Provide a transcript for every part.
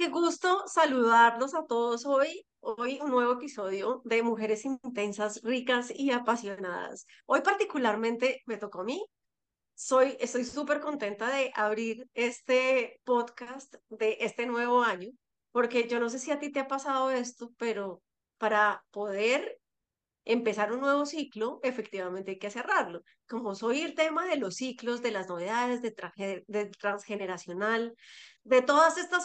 qué gusto saludarlos a todos hoy. Hoy un nuevo episodio de Mujeres Intensas, Ricas y Apasionadas. Hoy particularmente me tocó a mí. Soy, estoy súper contenta de abrir este podcast de este nuevo año, porque yo no sé si a ti te ha pasado esto, pero para poder empezar un nuevo ciclo, efectivamente hay que cerrarlo. Como soy el tema de los ciclos, de las novedades, de, de transgeneracional, de todas estas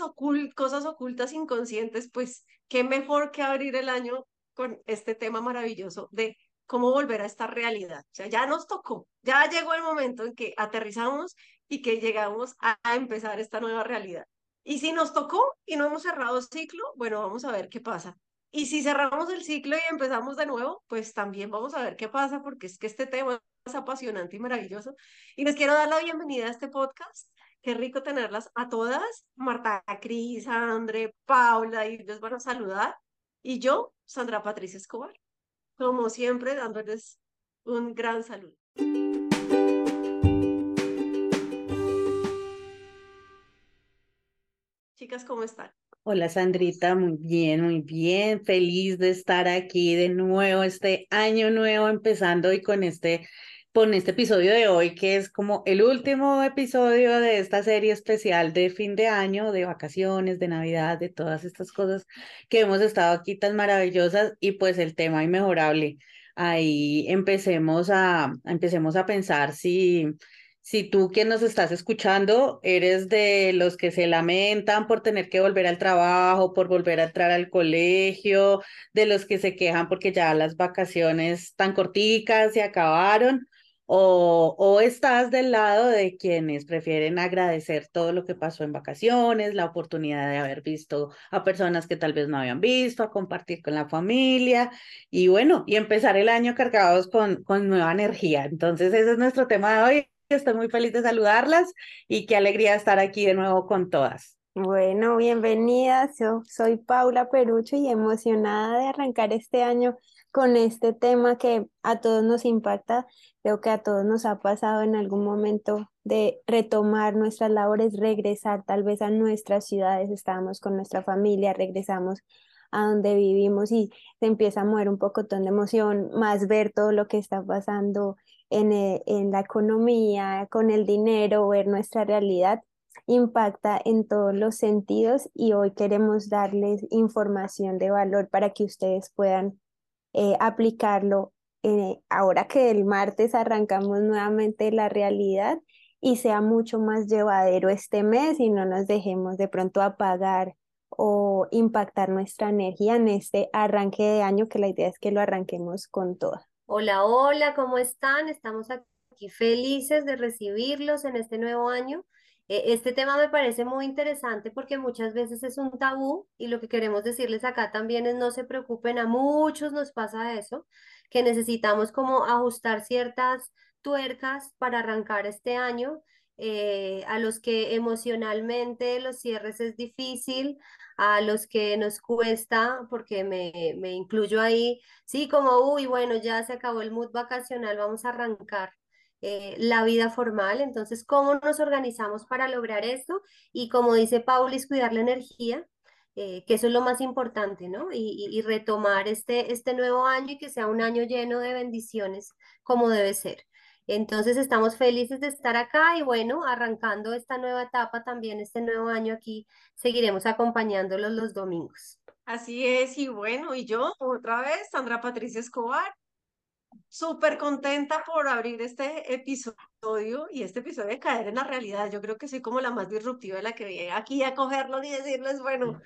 cosas ocultas inconscientes, pues qué mejor que abrir el año con este tema maravilloso de cómo volver a esta realidad. O sea, ya nos tocó, ya llegó el momento en que aterrizamos y que llegamos a, a empezar esta nueva realidad. Y si nos tocó y no hemos cerrado el ciclo, bueno, vamos a ver qué pasa. Y si cerramos el ciclo y empezamos de nuevo, pues también vamos a ver qué pasa, porque es que este tema es apasionante y maravilloso. Y les quiero dar la bienvenida a este podcast. Qué rico tenerlas a todas. Marta, Cris, Andre, Paula, y les van a saludar. Y yo, Sandra Patricia Escobar, como siempre, dándoles un gran saludo. Chicas, ¿cómo están? Hola Sandrita, muy bien, muy bien, feliz de estar aquí de nuevo, este año nuevo empezando y con este, con este episodio de hoy que es como el último episodio de esta serie especial de fin de año, de vacaciones, de Navidad, de todas estas cosas que hemos estado aquí tan maravillosas y pues el tema inmejorable. Ahí empecemos a, empecemos a pensar si si tú que nos estás escuchando eres de los que se lamentan por tener que volver al trabajo, por volver a entrar al colegio, de los que se quejan porque ya las vacaciones tan corticas se acabaron, o, o estás del lado de quienes prefieren agradecer todo lo que pasó en vacaciones, la oportunidad de haber visto a personas que tal vez no habían visto, a compartir con la familia y bueno, y empezar el año cargados con, con nueva energía. Entonces, ese es nuestro tema de hoy Estoy muy feliz de saludarlas y qué alegría estar aquí de nuevo con todas. Bueno, bienvenidas. Yo soy Paula Perucho y emocionada de arrancar este año con este tema que a todos nos impacta. Creo que a todos nos ha pasado en algún momento de retomar nuestras labores, regresar tal vez a nuestras ciudades. Estábamos con nuestra familia, regresamos a donde vivimos y se empieza a mover un poco de emoción, más ver todo lo que está pasando eh, en, la economía, con el dinero, ver nuestra realidad, impacta en todos los sentidos y hoy queremos darles información de valor para que ustedes puedan eh, aplicarlo eh, ahora que el martes arrancamos nuevamente la realidad y sea mucho más llevadero este mes y no nos dejemos de pronto apagar o impactar nuestra energía en este arranque de año que la idea es que lo arranquemos con toda. Hola, hola, ¿cómo están? Estamos aquí felices de recibirlos en este nuevo año. E, este tema me parece muy interesante porque muchas veces es un tabú y lo que queremos decirles acá también es no se preocupen, a muchos nos pasa eso, que necesitamos como ajustar ciertas tuercas para arrancar este año, eh, a los que emocionalmente los cierres es difícil, a los que nos cuesta, porque me, me incluyo ahí, sí, como, uy, bueno, ya se acabó el mood vacacional, vamos a arrancar. Eh, la vida formal, entonces, ¿cómo nos organizamos para lograr esto? Y como dice Paulis, cuidar la energía, eh, que eso es lo más importante, ¿no? Y, y, retomar este, este nuevo año y que sea un año lleno de bendiciones como debe ser. Entonces estamos felices de estar acá y bueno, arrancando esta nueva etapa también, este nuevo año aquí, seguiremos acompañándolos los domingos. Así es, y bueno, y yo otra vez, Sandra Patricia Escobar, súper contenta por abrir este episodio y este episodio de caer en la realidad. Yo creo que soy como la más disruptiva de la que viene aquí a cogerlos y decirles, bueno,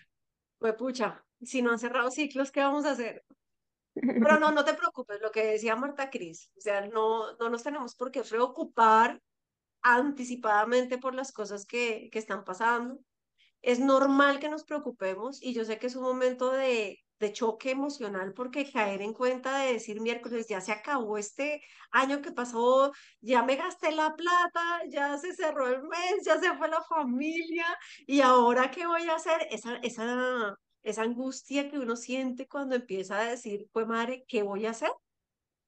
pues pucha, si no han cerrado ciclos, ¿qué vamos a hacer? Pero no, no te preocupes, lo que decía Marta Cris, o sea, no, no nos tenemos por qué preocupar anticipadamente por las cosas que, que están pasando. Es normal que nos preocupemos y yo sé que es un momento de, de choque emocional porque caer en cuenta de decir miércoles ya se acabó este año que pasó, ya me gasté la plata, ya se cerró el mes, ya se fue la familia y ahora qué voy a hacer, esa, esa, esa angustia que uno siente cuando empieza a decir, pues madre, ¿qué voy a hacer?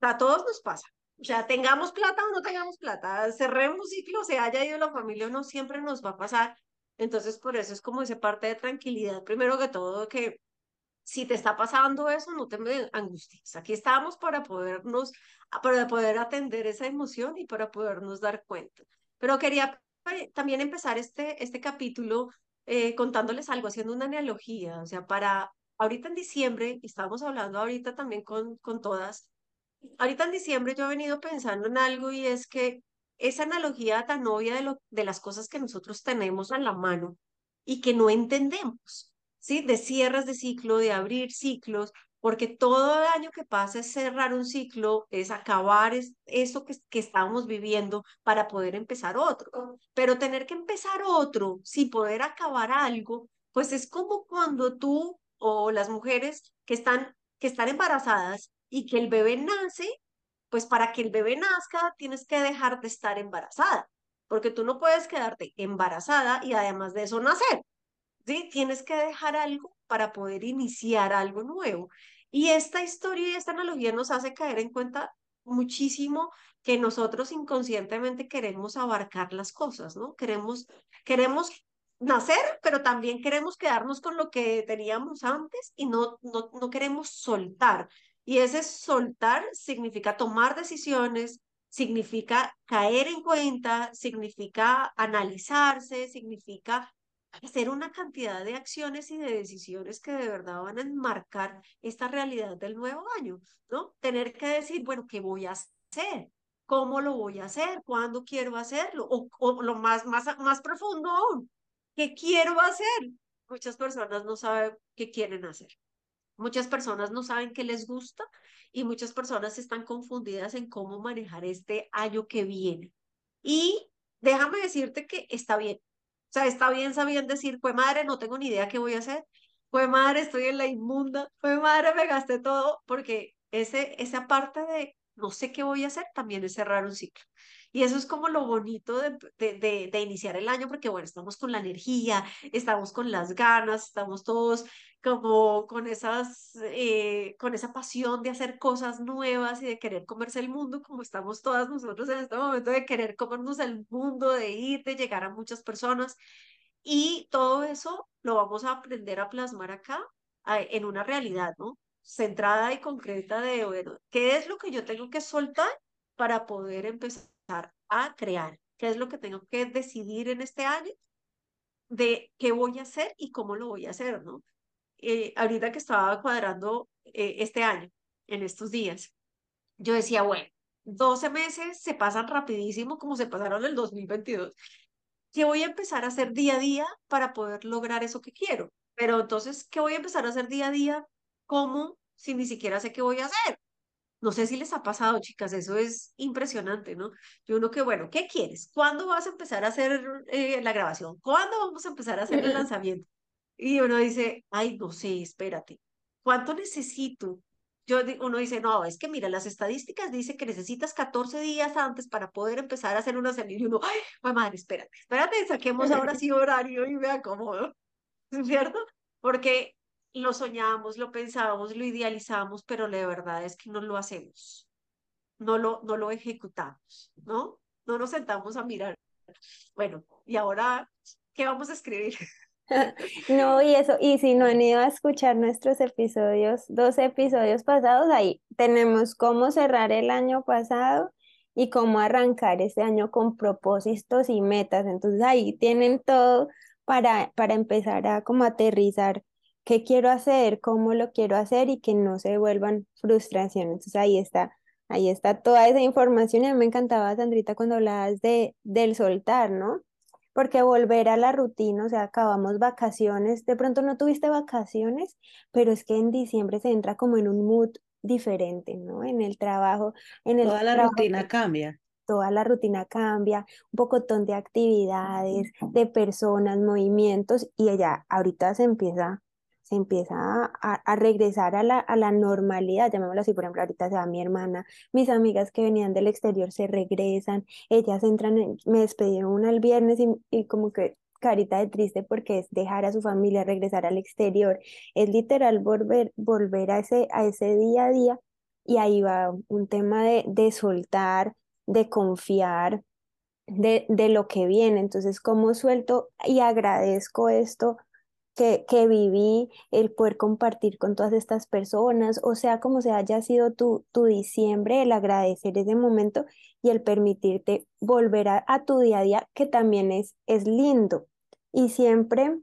A todos nos pasa. O sea, tengamos plata o no tengamos plata, cerremos ciclo, se haya ido la familia o no, siempre nos va a pasar Entonces, por eso es como esa parte de tranquilidad, primero que todo, que si te está pasando eso, no te angusties. Aquí estamos para podernos, para poder atender esa emoción y para podernos dar cuenta. Pero quería eh, también empezar este, este capítulo eh, contándoles algo, haciendo una analogía, o sea, para ahorita en diciembre, y estábamos hablando ahorita también con, con todas, ahorita en diciembre yo he venido pensando en algo y es que esa analogía tan obvia de, lo, de las cosas que nosotros tenemos en la mano y que no entendemos, ¿sí? De cierres de ciclo, de abrir ciclos, porque todo el año que pasa es cerrar un ciclo, es acabar es, eso que, que estamos viviendo para poder empezar otro. Pero tener que empezar otro sin poder acabar algo, pues es como cuando tú o las mujeres que están, que están embarazadas y que el bebé nace, pues para que el bebé nazca tienes que dejar de estar embarazada, porque tú no puedes quedarte embarazada y además de eso nacer. ¿sí? Tienes que dejar algo para poder iniciar algo nuevo. Y esta historia y esta analogía nos hace caer en cuenta muchísimo que nosotros inconscientemente queremos abarcar las cosas, ¿no? Queremos, queremos nacer, pero también queremos quedarnos con lo que teníamos antes y no, no, no queremos soltar. Y ese soltar significa tomar decisiones, significa caer en cuenta, significa analizarse, significa hacer una cantidad de acciones y de decisiones que de verdad van a enmarcar esta realidad del nuevo año, ¿no? Tener que decir, bueno, ¿qué voy a hacer? ¿Cómo lo voy a hacer? ¿Cuándo quiero hacerlo? O, o lo más, más, más profundo aún, ¿qué quiero hacer? Muchas personas no saben qué quieren hacer. Muchas personas no saben qué les gusta y muchas personas están confundidas en cómo manejar este año que viene. Y déjame decirte que está bien, o sea, está bien, sabían decir, pues madre, no tengo ni idea qué voy a hacer. Pues madre, estoy en la inmunda. Pues madre, me gasté todo. Porque ese, esa parte de no sé qué voy a hacer también es cerrar un ciclo. Y eso es como lo bonito de, de, de, iniciar el año, porque bueno, estamos con la energía, estamos con las ganas, estamos todos como con esas, eh, con esa pasión de hacer cosas nuevas y de querer comerse el mundo, como estamos todas nosotros en este momento de querer comernos el mundo, de ir, de llegar a muchas personas. Y todo eso lo vamos a aprender a plasmar acá en una realidad, ¿no? Centrada y concreta de, bueno, ¿qué es lo que yo tengo que soltar para poder empezar a crear? ¿Qué es lo que tengo que decidir en este año? de qué voy a hacer y cómo lo voy a hacer, ¿no? Eh, ahorita que estaba cuadrando eh, este año, en estos días, yo decía, bueno, 12 meses se pasan rapidísimo como se pasaron el 2022. ¿Qué voy a empezar a hacer día a día para poder lograr eso que quiero? Pero entonces, ¿qué voy a empezar a hacer día a día? ¿Cómo? Si ni siquiera sé qué voy a hacer. No sé si les ha pasado, chicas, eso es impresionante, ¿no? Yo uno que, bueno, ¿qué quieres? ¿Cuándo vas a empezar a hacer eh, la grabación? ¿Cuándo vamos a empezar a hacer el lanzamiento? Y uno dice, ay, no sé, espérate, ¿cuánto necesito? Yo, uno dice, no, es que mira, las estadísticas dicen que necesitas 14 días antes para poder empezar a hacer una semilla. Y uno, ay, madre, espérate, espérate, saquemos ahora sí horario y me acomodo, ¿cierto? Porque lo soñamos, lo pensamos, lo idealizamos, pero la verdad es que no lo hacemos, no lo, no lo ejecutamos, ¿no? No nos sentamos a mirar. Bueno, y ahora, ¿qué vamos a escribir? No, y eso, y si no han ido a escuchar nuestros episodios, dos episodios pasados, ahí tenemos cómo cerrar el año pasado y cómo arrancar este año con propósitos y metas. Entonces ahí tienen todo para, para empezar a como aterrizar qué quiero hacer, cómo lo quiero hacer y que no se vuelvan frustraciones. Entonces ahí está, ahí está toda esa información y a mí me encantaba, Sandrita, cuando hablabas de, del soltar, ¿no? porque volver a la rutina, o sea, acabamos vacaciones, de pronto no tuviste vacaciones, pero es que en diciembre se entra como en un mood diferente, ¿no? En el trabajo, en el Toda la rutina cambia. Toda la rutina cambia, un pocotón de actividades, de personas, movimientos, y ella ahorita se empieza se empieza a, regresar a la, a la, normalidad, llamémoslo así, por ejemplo, ahorita se va mi hermana, mis amigas que venían del exterior se regresan, ellas entran, me despedieron una el viernes y, y como que carita de triste porque es dejar a su familia, regresar al exterior, es literal volver, volver a, ese, a ese día a día y ahí va un tema de, de soltar, de confiar, de, de lo que viene. Entonces, ¿cómo suelto y agradezco esto? Que, que, viví, el poder compartir con todas estas personas, o sea, como se haya sido tu, tu diciembre, el agradecer ese momento y el permitirte volver a, a, tu día a día, que también es, es lindo. Y siempre,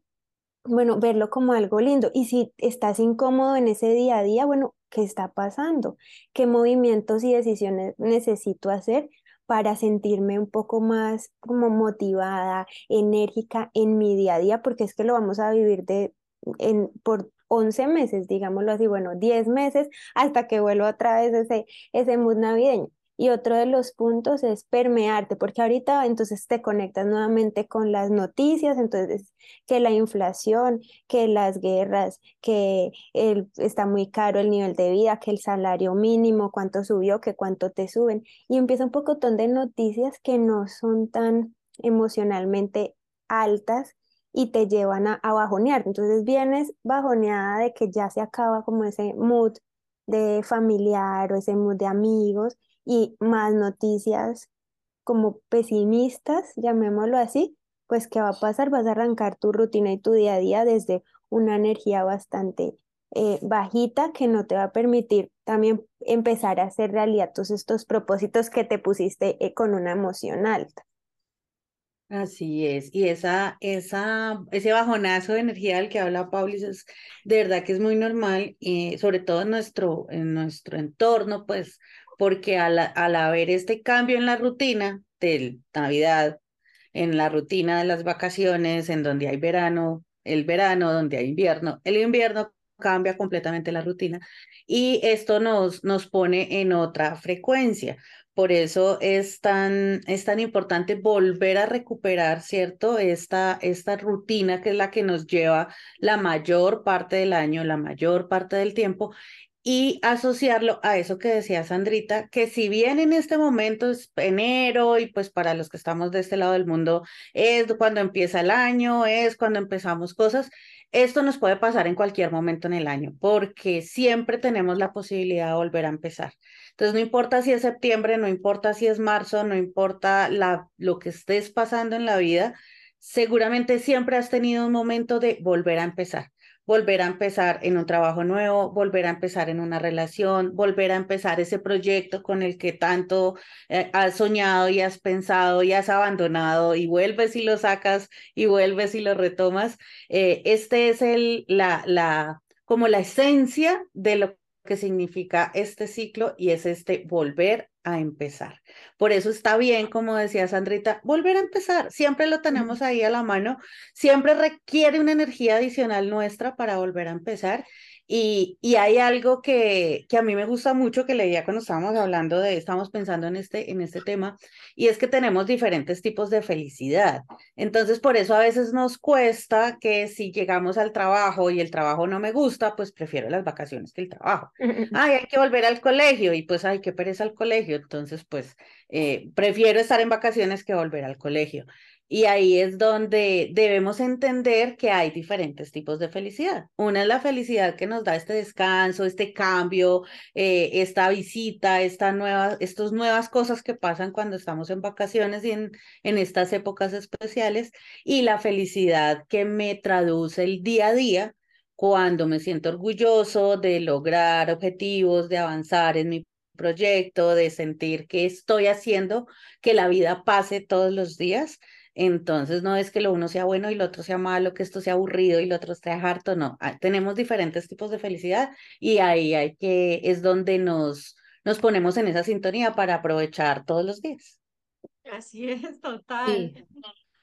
bueno, verlo como algo lindo. Y si estás incómodo en ese día a día, bueno, ¿qué está pasando? ¿Qué movimientos y decisiones necesito hacer para sentirme un poco más como motivada, enérgica en mi día a día? Porque es que lo vamos a vivir de, en, por 11 meses, digámoslo así, bueno, 10 meses hasta que vuelva otra vez ese, ese mood navideño. Y otro de los puntos es permearte, porque ahorita entonces te conectas nuevamente con las noticias, entonces que la inflación, que las guerras, que el, está muy caro el nivel de vida, que el salario mínimo, cuánto subió, que cuánto te suben. Y empieza un poco de noticias que no son tan emocionalmente altas y te llevan a, a bajonear. Entonces vienes bajoneada de que ya se acaba como ese mood de familiar o ese mood de amigos y más noticias como pesimistas, llamémoslo así, pues ¿qué va a pasar? Vas a arrancar tu rutina y tu día a día desde una energía bastante eh, bajita que no te va a permitir también empezar a hacer realidad todos estos propósitos que te pusiste eh, con una emoción alta. Así es, y esa, esa, ese bajonazo de energía del que habla Paulis es de verdad que es muy normal, y sobre todo en nuestro, en nuestro entorno, pues porque al, al haber este cambio en la rutina de Navidad, en la rutina de las vacaciones, en donde hay verano, el verano, donde hay invierno, el invierno cambia completamente la rutina y esto nos, nos pone en otra frecuencia. Por eso es tan, es tan importante volver a recuperar, ¿cierto? Esta, esta rutina que es la que nos lleva la mayor parte del año, la mayor parte del tiempo y asociarlo a eso que decía Sandrita, que si bien en este momento es enero y pues para los que estamos de este lado del mundo es cuando empieza el año, es cuando empezamos cosas, esto nos puede pasar en cualquier momento en el año, porque siempre tenemos la posibilidad de volver a empezar. Entonces, no importa si es septiembre, no importa si es marzo, no importa la, lo que estés pasando en la vida, seguramente siempre has tenido un momento de volver a empezar volver a empezar en un trabajo nuevo, volver a empezar en una relación, volver a empezar ese proyecto con el que tanto eh, has soñado y has pensado y has abandonado y vuelves y lo sacas y vuelves y lo retomas. Eh, este es el, la, la, como la esencia de lo que significa este ciclo y es este volver a empezar. Por eso está bien, como decía Sandrita, volver a empezar. Siempre lo tenemos ahí a la mano. Siempre requiere una energía adicional nuestra para volver a empezar. Y, y hay algo que, que a mí me gusta mucho que leía cuando estábamos hablando de, estamos pensando en este, en este tema, y es que tenemos diferentes tipos de felicidad. Entonces, por eso a veces nos cuesta que si llegamos al trabajo y el trabajo no me gusta, pues prefiero las vacaciones que el trabajo. Ay, hay que volver al colegio y pues, ay, qué pereza al colegio. Entonces, pues, eh, prefiero estar en vacaciones que volver al colegio. Y ahí es donde debemos entender que hay diferentes tipos de felicidad. Una es la felicidad que nos da este descanso, este cambio, eh, esta visita, esta nueva, estas nuevas cosas que pasan cuando estamos en vacaciones y en, en estas épocas especiales. Y la felicidad que me traduce el día a día cuando me siento orgulloso de lograr objetivos, de avanzar en mi proyecto, de sentir que estoy haciendo que la vida pase todos los días entonces no es que lo uno sea bueno y lo otro sea malo, que esto sea aburrido y lo otro sea harto, no. Ah, tenemos diferentes tipos de felicidad y ahí hay que, es donde nos, nos ponemos en esa sintonía para aprovechar todos los días. Así es, total.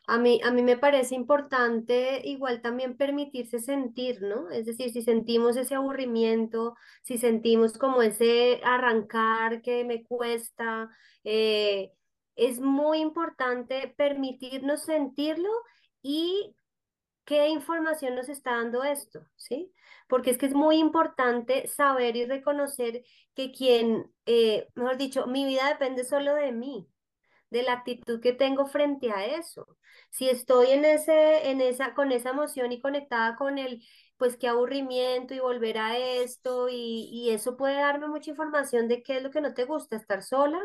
A mí, a mí me parece importante igual también permitirse sentir, ¿no? Es decir, si sentimos ese aburrimiento, si sentimos como ese arrancar que me cuesta, eh, es muy importante permitirnos sentirlo y qué información nos está dando esto, ¿sí? Porque es que es muy importante saber y reconocer que quien, eh, mejor dicho, mi vida depende solo de mí, de la actitud que tengo frente a eso. Si estoy en ese, en esa, con esa emoción y conectada con el, pues qué aburrimiento y volver a esto y, y eso puede darme mucha información de qué es lo que no te gusta, estar sola,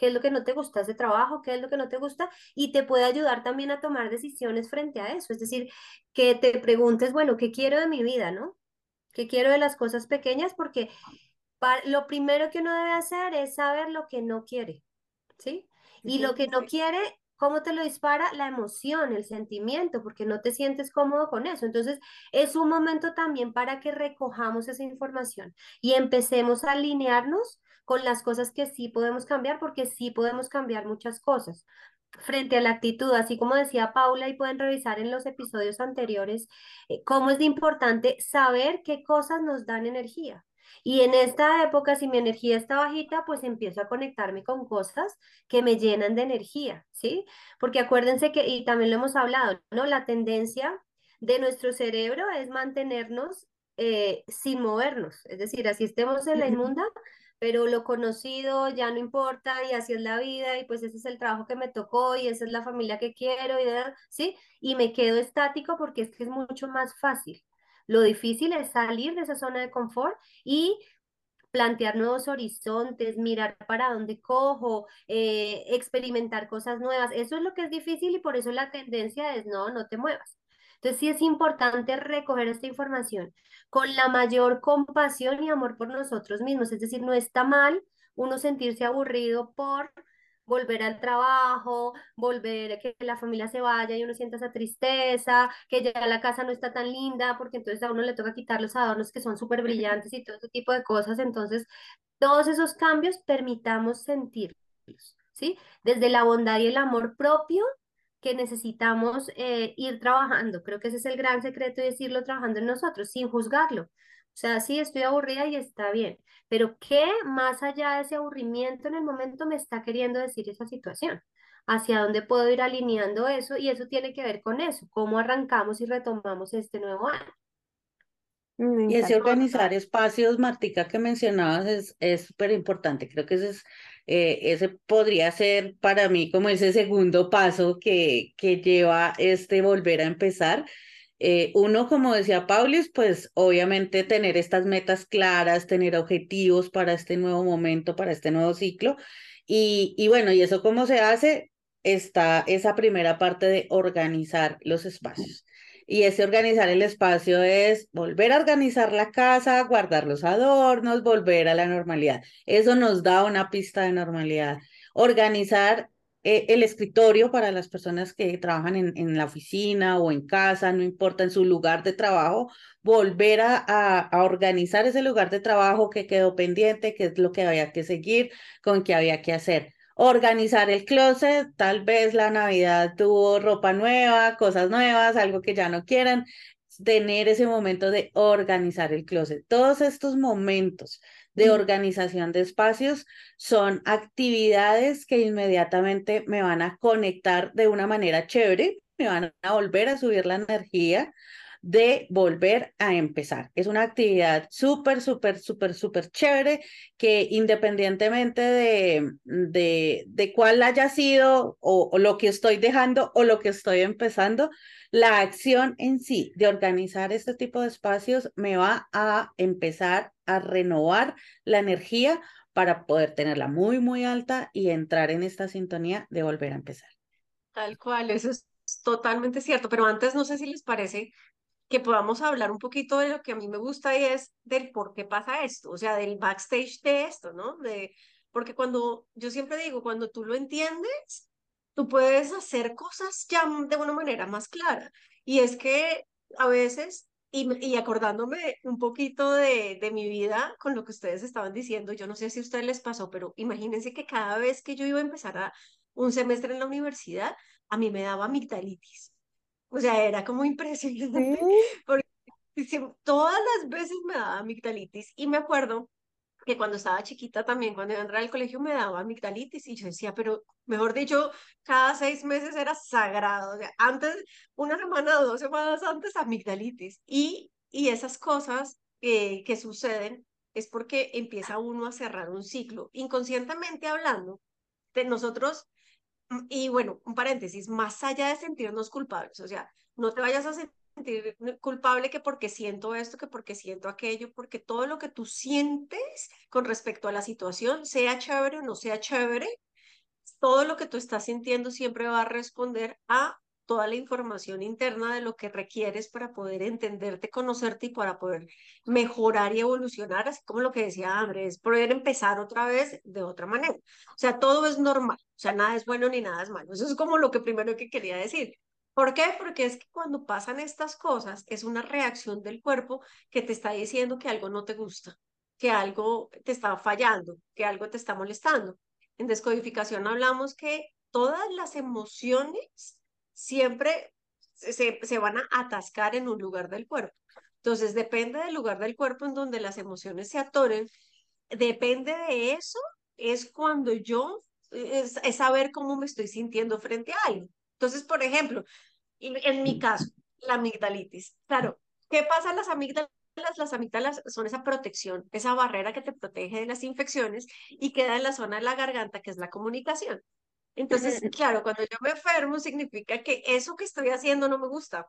qué es lo que no te gusta de trabajo, qué es lo que no te gusta, y te puede ayudar también a tomar decisiones frente a eso. Es decir, que te preguntes, bueno, ¿qué quiero de mi vida, no? ¿Qué quiero de las cosas pequeñas? Porque lo primero que uno debe hacer es saber lo que no quiere, ¿sí? Y lo que no quiere, ¿cómo te lo dispara? La emoción, el sentimiento, porque no te sientes cómodo con eso. Entonces, es un momento también para que recojamos esa información y empecemos a alinearnos con las cosas que sí podemos cambiar, porque sí podemos cambiar muchas cosas frente a la actitud, así como decía Paula, y pueden revisar en los episodios anteriores, eh, cómo es importante saber qué cosas nos dan energía. Y en esta época, si mi energía está bajita, pues empiezo a conectarme con cosas que me llenan de energía, ¿sí? Porque acuérdense que, y también lo hemos hablado, ¿no? La tendencia de nuestro cerebro es mantenernos eh, sin movernos, es decir, así estemos en la inmunda, pero lo conocido ya no importa y así es la vida y pues ese es el trabajo que me tocó y esa es la familia que quiero y ¿sí? Y me quedo estático porque es que es mucho más fácil. Lo difícil es salir de esa zona de confort y plantear nuevos horizontes, mirar para dónde cojo, eh, experimentar cosas nuevas. Eso es lo que es difícil y por eso la tendencia es no, no te muevas. Entonces sí es importante recoger esta información con la mayor compasión y amor por nosotros mismos. Es decir, no está mal uno sentirse aburrido por volver al trabajo, volver, que la familia se vaya y uno sienta esa tristeza, que ya la casa no está tan linda, porque entonces a uno le toca quitar los adornos que son súper brillantes y todo ese tipo de cosas. Entonces, todos esos cambios permitamos sentirlos, ¿sí? Desde la bondad y el amor propio que necesitamos eh, ir trabajando. Creo que ese es el gran secreto, es irlo trabajando en nosotros, sin juzgarlo. O sea, sí, estoy aburrida y está bien, pero ¿qué más allá de ese aburrimiento en el momento me está queriendo decir esa situación? ¿Hacia dónde puedo ir alineando eso? Y eso tiene que ver con eso, cómo arrancamos y retomamos este nuevo año. Y ese organizar espacios, Martica, que mencionabas, es súper importante. Creo que ese, es, eh, ese podría ser para mí como ese segundo paso que, que lleva este volver a empezar eh, uno, como decía Paulis, pues obviamente tener estas metas claras, tener objetivos para este nuevo momento, para este nuevo ciclo. Y, y bueno, ¿y eso cómo se hace? Está esa primera parte de organizar los espacios. Y ese organizar el espacio es volver a organizar la casa, guardar los adornos, volver a la normalidad. Eso nos da una pista de normalidad. Organizar eh, el escritorio para las personas que trabajan en, en, la oficina o en casa, no importa, en su lugar de trabajo, volver a, a, organizar ese lugar de trabajo que quedó pendiente, qué es lo que había que seguir, con qué había que hacer. Organizar el closet, tal vez la Navidad tuvo ropa nueva, cosas nuevas, algo que ya no quieran, tener ese momento de organizar el closet. Todos estos momentos de organización de espacios son actividades que inmediatamente me van a conectar de una manera chévere, me van a volver a subir la energía de volver a empezar. Es una actividad súper, súper, súper, súper chévere que independientemente de, de, de cuál haya sido o, o, lo que estoy dejando o lo que estoy empezando, la acción en sí de organizar este tipo de espacios me va a empezar a renovar la energía para poder tenerla muy, muy alta y entrar en esta sintonía de volver a empezar. Tal cual, eso es totalmente cierto, pero antes no sé si les parece que podamos hablar un poquito de lo que a mí me gusta y es del por qué pasa esto, o sea, del backstage de esto, ¿no? De, porque cuando, yo siempre digo, cuando tú lo entiendes, tú puedes hacer cosas ya de una manera más clara. Y es que a veces, y, y acordándome un poquito de, de mi vida con lo que ustedes estaban diciendo, yo no sé si a ustedes les pasó, pero imagínense que cada vez que yo iba a empezar a un semestre en la universidad, a mí me daba amigdalitis. O sea, era como impresionante, porque todas las veces me daba amigdalitis. Y me acuerdo que cuando estaba chiquita también, cuando iba a entrar al colegio, me daba amigdalitis y yo decía, pero mejor dicho, cada seis meses era sagrado. O sea, antes, una semana dos semanas antes, amigdalitis. Y, y esas cosas eh, que suceden es porque empieza uno a cerrar un ciclo. Inconscientemente hablando, de nosotros, y bueno, un paréntesis, más allá de sentirnos culpables, o sea, no te vayas a sentir culpable que porque siento esto, que porque siento aquello, porque todo lo que tú sientes con respecto a la situación, sea chévere o no sea chévere, todo lo que tú estás sintiendo siempre va a responder a toda la información interna de lo que requieres para poder entenderte, conocerte y para poder mejorar y evolucionar, así como lo que decía Andrés, poder empezar otra vez de otra manera. O sea, todo es normal, o sea, nada es bueno ni nada es malo. Eso es como lo que primero que quería decir. ¿Por qué? Porque es que cuando pasan estas cosas es una reacción del cuerpo que te está diciendo que algo no te gusta, que algo te está fallando, que algo te está molestando. En descodificación hablamos que todas las emociones siempre se, se van a atascar en un lugar del cuerpo. Entonces, depende del lugar del cuerpo en donde las emociones se atoren, depende de eso, es cuando yo, es, es saber cómo me estoy sintiendo frente a algo. Entonces, por ejemplo, en mi caso, la amigdalitis. Claro, ¿qué pasa en las amígdalas? Las amígdalas son esa protección, esa barrera que te protege de las infecciones y queda en la zona de la garganta, que es la comunicación. Entonces, claro, cuando yo me enfermo significa que eso que estoy haciendo no me gusta.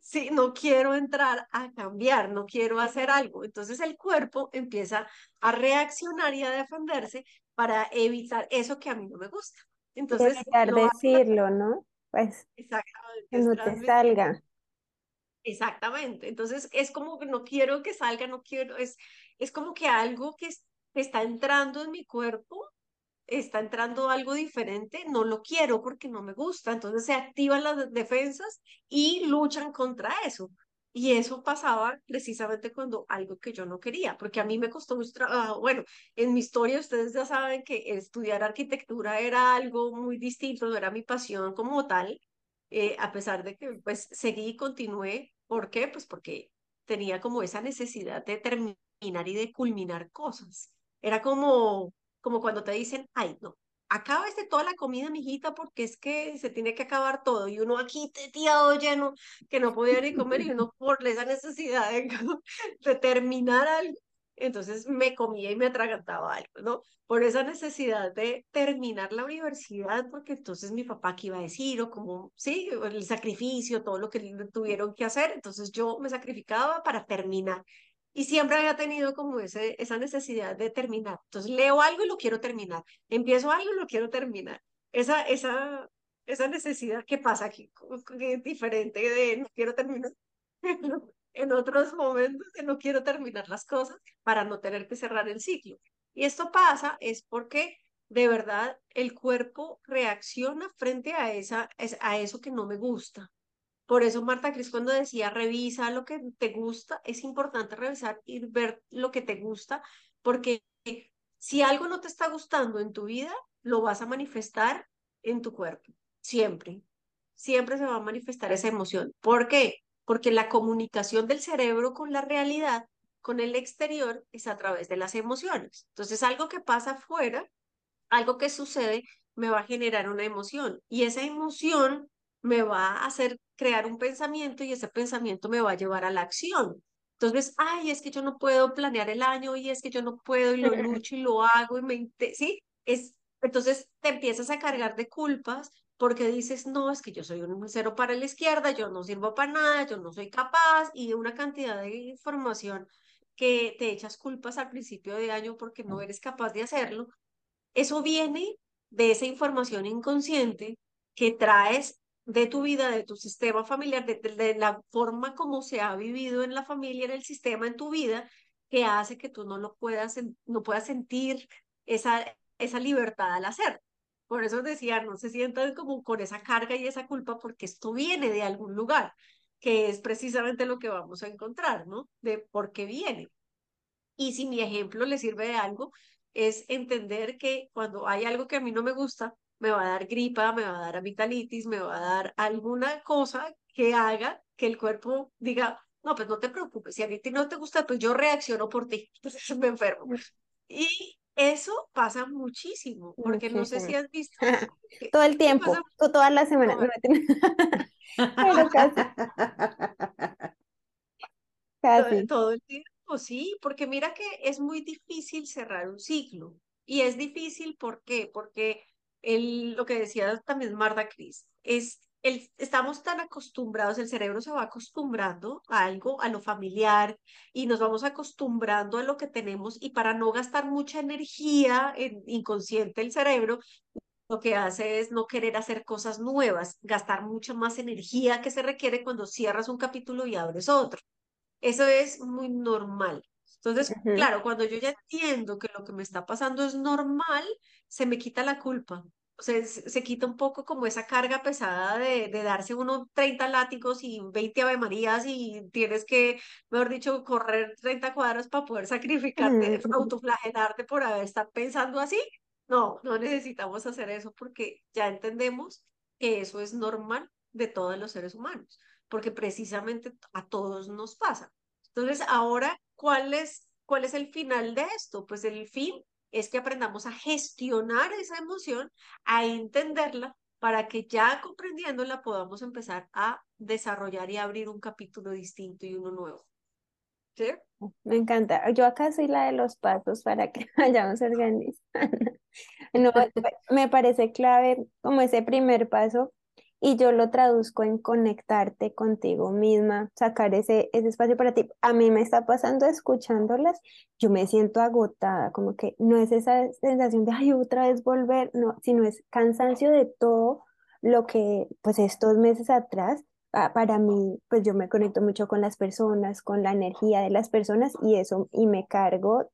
Sí, no quiero entrar a cambiar, no quiero hacer algo. Entonces el cuerpo empieza a reaccionar y a defenderse para evitar eso que a mí no me gusta. Entonces, evitar decirlo, ¿no? Pues exactamente, que no te salga. Exactamente. Entonces es como que no quiero que salga, no quiero, es, es como que algo que, que está entrando en mi cuerpo está entrando algo diferente, no lo quiero porque no me gusta. Entonces se activan las defensas y luchan contra eso. Y eso pasaba precisamente cuando algo que yo no quería, porque a mí me costó mucho trabajo. Bueno, en mi historia ustedes ya saben que estudiar arquitectura era algo muy distinto, no era mi pasión como tal, eh, a pesar de que pues seguí y continué. ¿Por qué? Pues porque tenía como esa necesidad de terminar y de culminar cosas. Era como como cuando te dicen, ay, no, de toda la comida, mijita, porque es que se tiene que acabar todo. Y uno aquí teteado lleno, que no podía ni comer, y uno por esa necesidad de, de terminar algo, entonces me comía y me atragantaba algo, ¿no? Por esa necesidad de terminar la universidad, porque entonces mi papá qué iba a decir, o como, sí, el sacrificio, todo lo que tuvieron que hacer, entonces yo me sacrificaba para terminar y siempre había tenido como ese, esa necesidad de terminar. Entonces leo algo y lo quiero terminar, empiezo algo y lo quiero terminar. Esa, esa, esa necesidad que pasa aquí, es diferente de no quiero terminar. en otros momentos no quiero terminar las cosas para no tener que cerrar el ciclo. Y esto pasa es porque de verdad el cuerpo reacciona frente a, esa, a eso que no me gusta. Por eso Marta Cris cuando decía revisa lo que te gusta, es importante revisar y ver lo que te gusta, porque si algo no te está gustando en tu vida, lo vas a manifestar en tu cuerpo, siempre. Siempre se va a manifestar esa emoción. ¿Por qué? Porque la comunicación del cerebro con la realidad, con el exterior, es a través de las emociones. Entonces, algo que pasa afuera, algo que sucede, me va a generar una emoción. Y esa emoción me va a hacer crear un pensamiento y ese pensamiento me va a llevar a la acción. Entonces, ay, es que yo no puedo planear el año y es que yo no puedo y lo lucho y lo hago y me... Sí, es... Entonces te empiezas a cargar de culpas porque dices, no, es que yo soy un cero para la izquierda, yo no sirvo para nada, yo no soy capaz y una cantidad de información que te echas culpas al principio de año porque no eres capaz de hacerlo. Eso viene de esa información inconsciente que traes de tu vida, de tu sistema familiar, de, la forma como se ha vivido en la familia, en el sistema, en tu vida, que hace que tú no lo puedas, no puedas sentir esa, esa libertad al hacer. Por eso decía, no se sientan como con esa carga y esa culpa, porque esto viene de algún lugar, que es precisamente lo que vamos a encontrar, ¿no? De por qué viene. Y si mi ejemplo le sirve de algo, es entender que cuando hay algo que a mí no me gusta, me va a dar gripa, me va a dar amigdalitis, me va a dar alguna cosa que haga que el cuerpo diga, no, pues no te preocupes, si a ti no te gusta, pues yo reacciono por ti, entonces me enfermo. Y eso pasa muchísimo, porque no sé si has visto. Todo el tiempo, o todas las semanas. casi. Todo el tiempo, sí, porque mira que es muy difícil cerrar un ciclo. Y es difícil, ¿por qué? Porque el, lo que decía también Marta Cris, es el, estamos tan acostumbrados, el cerebro se va acostumbrando a algo, a lo familiar, y nos vamos acostumbrando a lo que tenemos, y para no gastar mucha energía en, inconsciente el cerebro, lo que hace es no querer hacer cosas nuevas, gastar mucha más energía que se requiere cuando cierras un capítulo y abres otro. Eso es muy normal. Entonces, claro, cuando yo ya entiendo que lo que me está pasando es normal, se me quita la culpa. O sea, se, quita un poco como esa carga pesada de, de darse uno 30 látigos y 20 Ave Marías y tienes que, mejor dicho, correr 30 cuadros para poder sacrificarte, autoflagelarte por haber estado pensando así. No, no necesitamos hacer eso porque ya entendemos que eso es normal de todos los seres humanos, porque precisamente a todos nos pasa. Entonces, ahora, ¿cuál es, cuál es el final de esto? Pues el fin es que aprendamos a gestionar esa emoción, a entenderla, para que ya comprendiéndola podamos empezar a desarrollar y abrir un capítulo distinto y uno nuevo. ¿Sí? Me encanta. Yo acá soy la de los pasos para que vayamos organizando. No, me parece clave como ese primer paso y yo lo traduzco en conectarte contigo misma, sacar ese, ese espacio para ti. A mí me está pasando escuchándolas, yo me siento agotada, como que no es esa sensación de, ay, otra vez volver, no, sino es cansancio de todo lo que, pues estos meses atrás, para mí, pues yo me conecto mucho con las personas, con la energía de las personas y eso, y me cargo,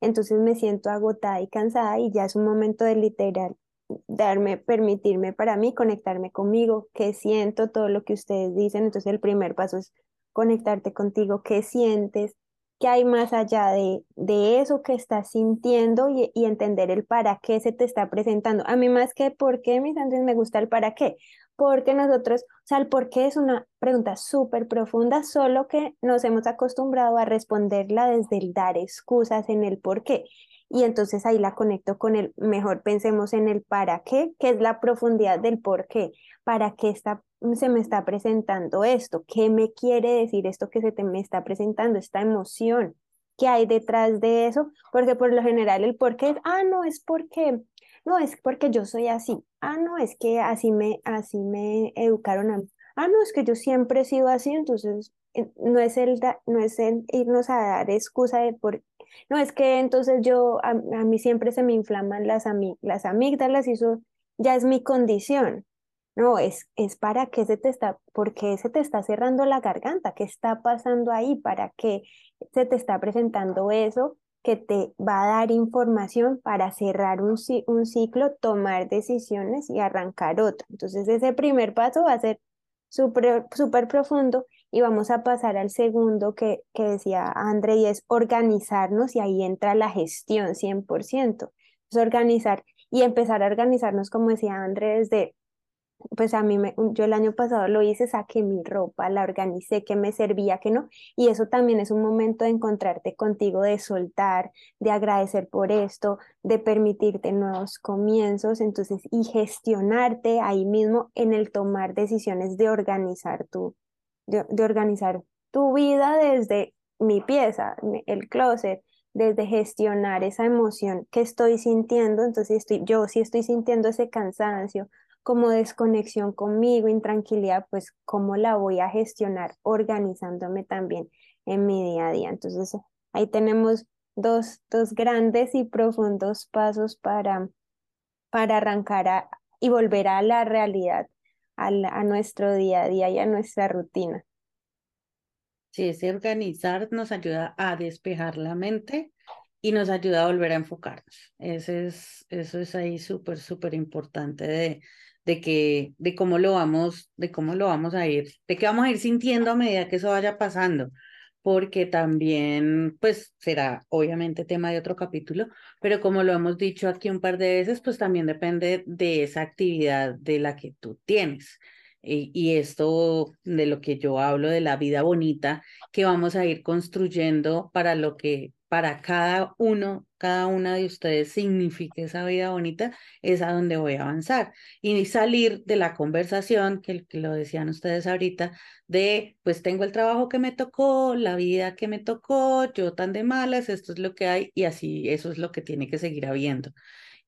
entonces me siento agotada y cansada y ya es un momento de literal darme, permitirme para mí conectarme conmigo, que siento todo lo que ustedes dicen. Entonces el primer paso es conectarte contigo, qué sientes, qué hay más allá de, de eso que estás sintiendo y, y, entender el para qué se te está presentando. A mí más que por qué, mis Andrés, me gusta el para qué, porque nosotros, o sea, el por qué es una pregunta súper profunda, solo que nos hemos acostumbrado a responderla desde el dar excusas en el por qué y entonces ahí la conecto con el mejor pensemos en el para qué, que es la profundidad del por qué, para qué está, se me está presentando esto, qué me quiere decir esto que se te me está presentando, esta emoción, qué hay detrás de eso, porque por lo general el por qué es, ah, no, es porque, no, es porque yo soy así, ah, no, es que así me, así me educaron a mí, ah, no, es que yo siempre he sido así, entonces eh, no es el, no es el irnos a dar excusa de por no, es que entonces yo, a, mí siempre se me inflaman las, las amígdalas y eso ya es mi condición. No, es, es para qué se te está, por qué se te está cerrando la garganta, qué está pasando ahí, para qué se te está presentando eso que te va a dar información para cerrar un, un ciclo, tomar decisiones y arrancar otro. Entonces ese primer paso va a ser súper super profundo y vamos a pasar al segundo que, que decía André y es organizarnos y ahí entra la gestión 100%. Es organizar y empezar a organizarnos, como decía André, desde, pues a mí, me, yo el año pasado lo hice, saqué mi ropa, la organicé, que me servía, que no, y eso también es un momento de encontrarte contigo, de soltar, de agradecer por esto, de permitirte nuevos comienzos, entonces, y gestionarte ahí mismo en el tomar decisiones de organizar tu, de, organizar tu vida desde mi pieza, el closet, desde gestionar esa emoción que estoy sintiendo, entonces estoy, yo si estoy sintiendo ese cansancio, como desconexión conmigo, intranquilidad, pues cómo la voy a gestionar organizándome también en mi día a día. Entonces ahí tenemos dos, dos grandes y profundos pasos para, para arrancar y volver a la realidad a, nuestro día a día y a nuestra rutina. Sí, ese organizar nos ayuda a despejar la mente y nos ayuda a volver a enfocarnos. Ese es, eso es ahí súper, súper importante de, de que, de cómo lo vamos, de cómo lo vamos a ir, de qué vamos a ir sintiendo a medida que eso vaya pasando porque también, pues será obviamente tema de otro capítulo, pero como lo hemos dicho aquí un par de veces, pues también depende de esa actividad de la que tú tienes. Y, y esto de lo que yo hablo de la vida bonita que vamos a ir construyendo para lo que para cada uno, cada una de ustedes signifique esa vida bonita, es a donde voy a avanzar. Y salir de la conversación, que, lo decían ustedes ahorita, de pues tengo el trabajo que me tocó, la vida que me tocó, yo tan de malas, esto es lo que hay y así eso es lo que tiene que seguir habiendo.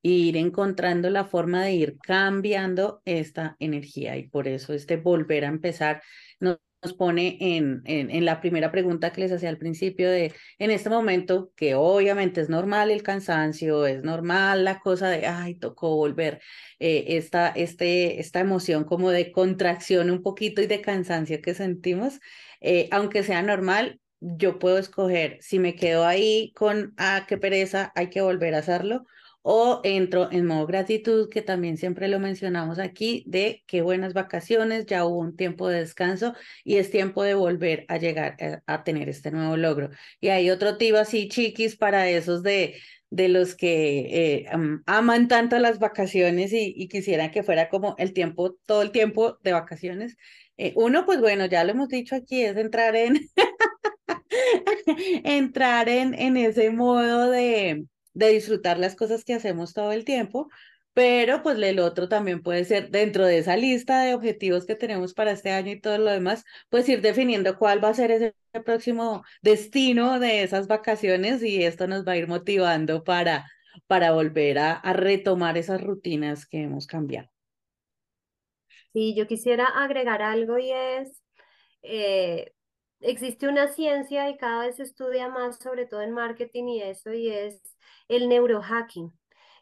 ir encontrando la forma de ir cambiando esta energía y por eso este volver a empezar nos nos pone en, en, en, la primera pregunta que les hacía al principio de, en este momento, que obviamente es normal el cansancio, es normal la cosa de, ay, tocó volver, eh, esta, este, esta emoción como de contracción un poquito y de cansancio que sentimos, eh, aunque sea normal, yo puedo escoger si me quedo ahí con, ah, qué pereza, hay que volver a hacerlo, o entro en modo gratitud, que también siempre lo mencionamos aquí, de qué buenas vacaciones, ya hubo un tiempo de descanso y es tiempo de volver a llegar a, tener este nuevo logro. Y hay otro tipo así, chiquis, para esos de, de los que eh, aman tanto las vacaciones y, y, quisieran que fuera como el tiempo, todo el tiempo de vacaciones. Eh, uno, pues bueno, ya lo hemos dicho aquí, es entrar en, entrar en, en ese modo de de disfrutar las cosas que hacemos todo el tiempo, pero pues el otro también puede ser dentro de esa lista de objetivos que tenemos para este año y todo lo demás, pues ir definiendo cuál va a ser ese próximo destino de esas vacaciones y esto nos va a ir motivando para, para volver a, retomar esas rutinas que hemos cambiado. Sí, yo quisiera agregar algo y es, eh, existe una ciencia y cada vez se estudia más, sobre todo en marketing y eso, y es el neurohacking.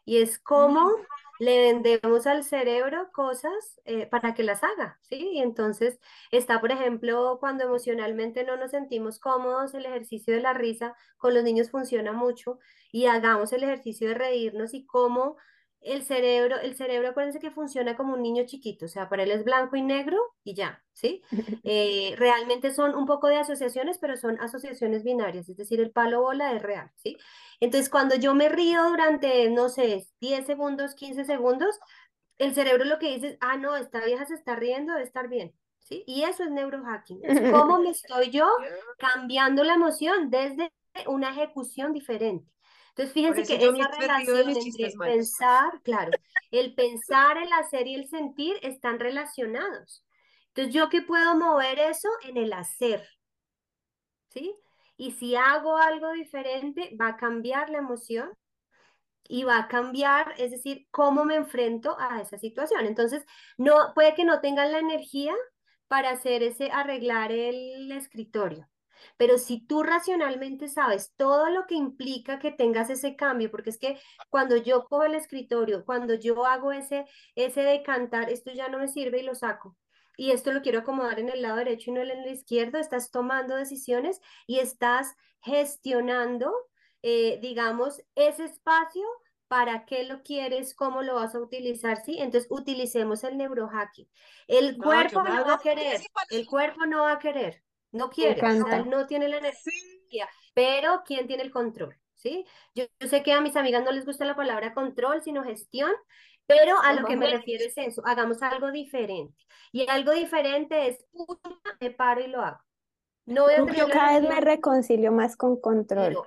Y es cómo le vendemos al cerebro cosas eh, para que las haga, ¿sí? Y entonces está, por ejemplo, cuando emocionalmente no nos sentimos cómodos, el ejercicio de la risa con los niños funciona mucho y hagamos el ejercicio de reírnos y cómo el cerebro, el cerebro, acuérdense que funciona como un niño chiquito, o sea, para él es blanco y negro y ya, ¿sí? Eh, realmente son un poco de asociaciones, pero son asociaciones binarias, es decir, el palo bola es real, ¿sí? Entonces, cuando yo me río durante, no sé, 10 segundos, 15 segundos, el cerebro lo que dice es, ah, no, esta vieja se está riendo, debe estar bien, ¿sí? Y eso es neurohacking, es cómo me estoy yo cambiando la emoción desde una ejecución diferente. Entonces, fíjense que esa relación entre pensar, claro, el pensar, el hacer y el sentir están relacionados. Entonces, ¿yo qué puedo mover eso? En el hacer. ¿Sí? Y si hago algo diferente, va a cambiar la emoción y va a cambiar, es decir, cómo me enfrento a esa situación. Entonces, no puede que no tengan la energía para hacer ese arreglar el escritorio. Pero si tú racionalmente sabes todo lo que implica que tengas ese cambio, porque es que cuando yo cojo el escritorio, cuando yo hago ese, ese decantar, esto ya no me sirve y lo saco. Y esto lo quiero acomodar en el lado derecho y no en el izquierdo, estás tomando decisiones y estás gestionando, eh, digamos, ese espacio para qué lo quieres, cómo lo vas a utilizar, ¿sí? Entonces utilicemos el neurohacking. El cuerpo no va a querer, el cuerpo no va a querer. No quiere, no tiene la energía, pero ¿quién tiene el control? ¿Sí? Yo, sé que a mis amigas no les gusta la palabra control, sino gestión, pero a lo que me refiero es eso, hagamos algo diferente. Y algo diferente es, me paro y lo hago. No yo cada vez me reconcilio más con control.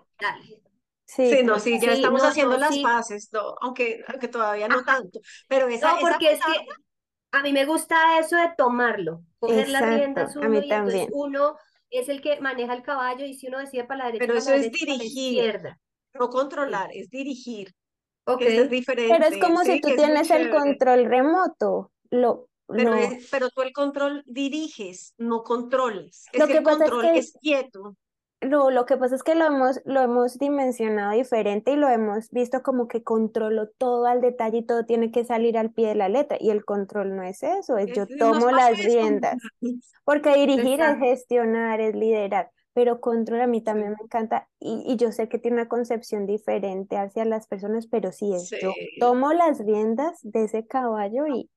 Sí, no, sí, ya estamos haciendo las fases, aunque, aunque todavía no tanto. Pero esa, no, porque es que a mí me gusta eso de tomarlo, coger las riendas uno y entonces uno es el que maneja el caballo y si uno decide para la derecha, pero eso es dirigir, no controlar, es dirigir. Okay. es diferente. Pero es como si tú tienes el control remoto, lo, pero, pero tú el control diriges, no controles. Es lo que, el control es, quieto. No, lo que pasa es que lo hemos, lo hemos dimensionado diferente y lo hemos visto como que controlo todo al detalle y todo tiene que salir al pie de la letra. Y el control no es eso, es yo tomo las riendas. Porque dirigir es gestionar, es liderar. Pero control a mí también me encanta y, y, yo sé que tiene una concepción diferente hacia las personas, pero sí es, yo tomo las riendas de ese caballo y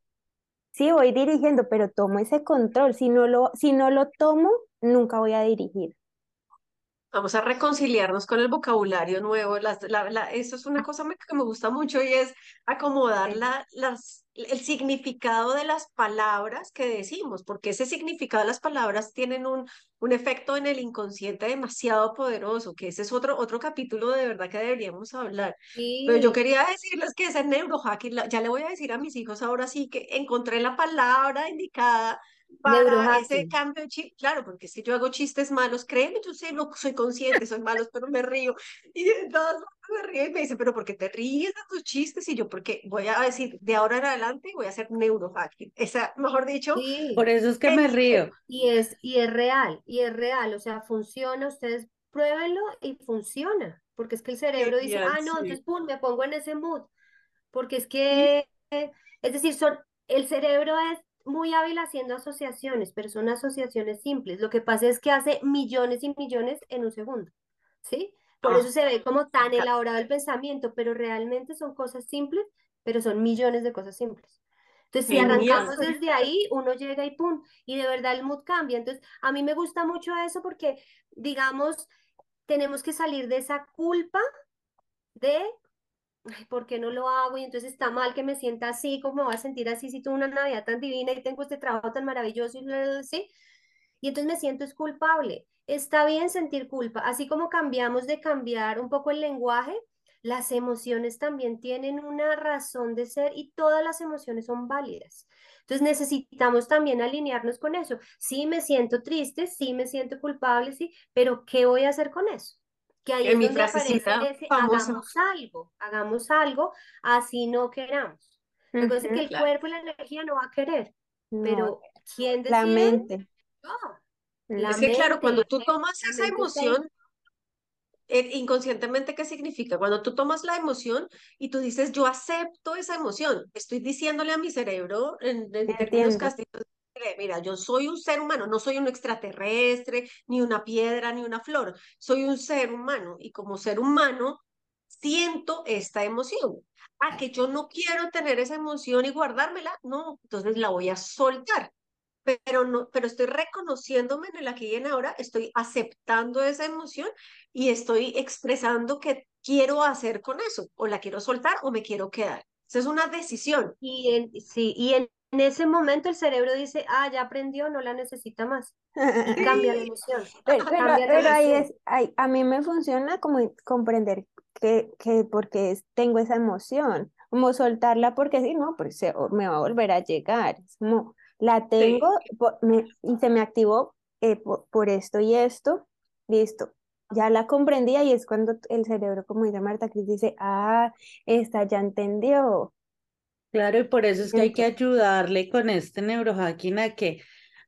sí voy dirigiendo, pero tomo ese control. Si no lo, si no lo tomo, nunca voy a dirigir. Vamos a reconciliarnos con el vocabulario nuevo. Las, la, eso es una cosa que me gusta mucho y es acomodar la, las, el significado de las palabras que decimos, porque ese significado de las palabras tienen un, un efecto en el inconsciente demasiado poderoso, que ese es otro, otro capítulo de verdad que deberíamos hablar. Pero yo quería decirles que ese neurohacking, ya le voy a decir a mis hijos ahora sí que encontré la palabra indicada para ese cambio de chip, claro, porque si yo hago chistes malos, créeme, yo sé, lo, soy consciente, soy malos, pero me río. Y todas me río y me dicen, pero ¿por qué te ríes de tus chistes? Y yo, porque voy a decir, de ahora en adelante voy a hacer neurohacking. Esa, mejor dicho. Por eso es que me río. Y es, y es real, y es real, o sea, funciona, ustedes pruébenlo y funciona, porque es que el cerebro dice, ah, no, entonces, pum, me pongo en ese mood, porque es que, es decir, son, el cerebro es muy hábil haciendo asociaciones, pero son asociaciones simples. Lo que pasa es que hace millones y millones en un segundo, ¿sí? Por ah, eso se ve como tan elaborado el pensamiento, pero realmente son cosas simples, pero son millones de cosas simples. Entonces, si arrancamos desde ahí, uno llega y pum, y de verdad el mood cambia. Entonces, a mí me gusta mucho eso porque, digamos, tenemos que salir de esa culpa de ¿por qué no lo hago? Y entonces está mal que me sienta así, como me voy a sentir así si tuve una Navidad tan divina y tengo este trabajo tan maravilloso y ¿sí? Y entonces me siento es culpable. Está bien sentir culpa, así como cambiamos de cambiar un poco el lenguaje, las emociones también tienen una razón de ser y todas las emociones son válidas. Entonces necesitamos también alinearnos con eso. Sí me siento triste, sí me siento culpable, sí, pero ¿qué voy a hacer con eso? Que ahí es donde aparece ese, hagamos algo, hagamos algo, así no queramos. Entonces que el cuerpo y la energía no va a querer, pero ¿quién decide? La mente. No. es que claro, cuando tú tomas esa emoción, eh, inconscientemente, ¿qué significa? Cuando tú tomas la emoción y tú dices, yo acepto esa emoción, estoy diciéndole a mi cerebro en, en términos castigos, mira, yo soy un ser humano, no soy un extraterrestre, ni una piedra, ni una flor, soy un ser humano y como ser humano siento esta emoción. Ah, que yo no quiero tener esa emoción y guardármela, no, entonces la voy a soltar. Pero, no, pero estoy reconociéndome en el aquí y en ahora, estoy aceptando esa emoción y estoy expresando qué quiero hacer con eso, o la quiero soltar o me quiero quedar. Esa es una decisión. Y en, sí, y en en ese momento el cerebro dice, ah, ya aprendió, no la necesita más. Y cambia la emoción. Pero, ahí es, a mí me funciona como comprender que, que porque tengo esa emoción, como soltarla porque si no, pues me va a volver a llegar. Es como, la tengo y se me activó eh, por, esto y esto, listo. Ya la comprendía y es cuando el cerebro, como dice Marta Cris, dice, ah, esta ya entendió, Claro, y por eso es que hay que ayudarle con este neurohacking a que,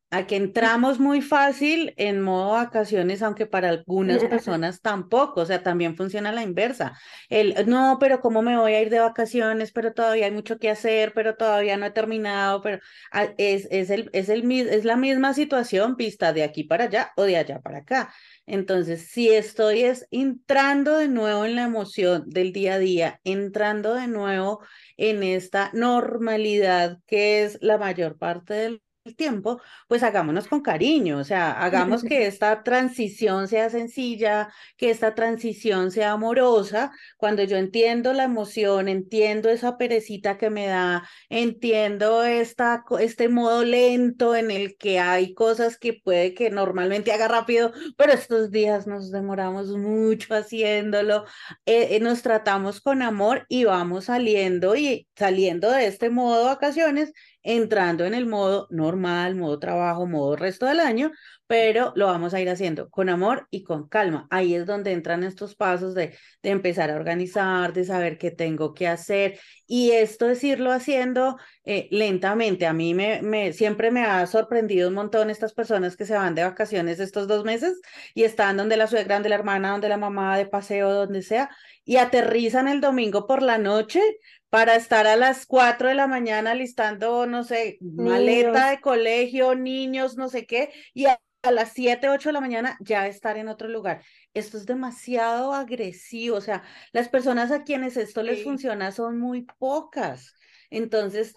a que entramos muy fácil en modo vacaciones, aunque para algunas personas tampoco, o sea, también funciona la inversa. El, no, pero ¿cómo me voy a ir de vacaciones? Pero todavía hay mucho que hacer, pero todavía no he terminado, pero ah, es, es, el, es, el, es la misma situación vista de aquí para allá o de allá para acá. Entonces, si estoy es entrando de nuevo en la emoción del día a día, entrando de nuevo en esta normalidad que es la mayor parte del tiempo, pues hagámonos con cariño, o sea, hagamos que esta transición sea sencilla, que esta transición sea amorosa. Cuando yo entiendo la emoción, entiendo esa perecita que me da, entiendo esta, este modo lento en el que hay cosas que puede que normalmente haga rápido, pero estos días nos demoramos mucho haciéndolo, eh, eh, nos tratamos con amor y vamos saliendo y saliendo de este modo vacaciones entrando en el modo normal, modo trabajo, modo resto del año, pero lo vamos a ir haciendo con amor y con calma. Ahí es donde entran estos pasos de, de empezar a organizar, de saber qué tengo que hacer y esto es irlo haciendo eh, lentamente. A mí me, me, siempre me ha sorprendido un montón estas personas que se van de vacaciones estos dos meses y están donde la suegra, donde la hermana, donde la mamá, de paseo, donde sea, y aterrizan el domingo por la noche para estar a las 4 de la mañana listando, no sé, maleta de colegio, niños, no sé qué, y a, las 7, 8 de la mañana ya estar en otro lugar. Esto es demasiado agresivo, o sea, las personas a quienes esto les funciona son muy pocas. Entonces,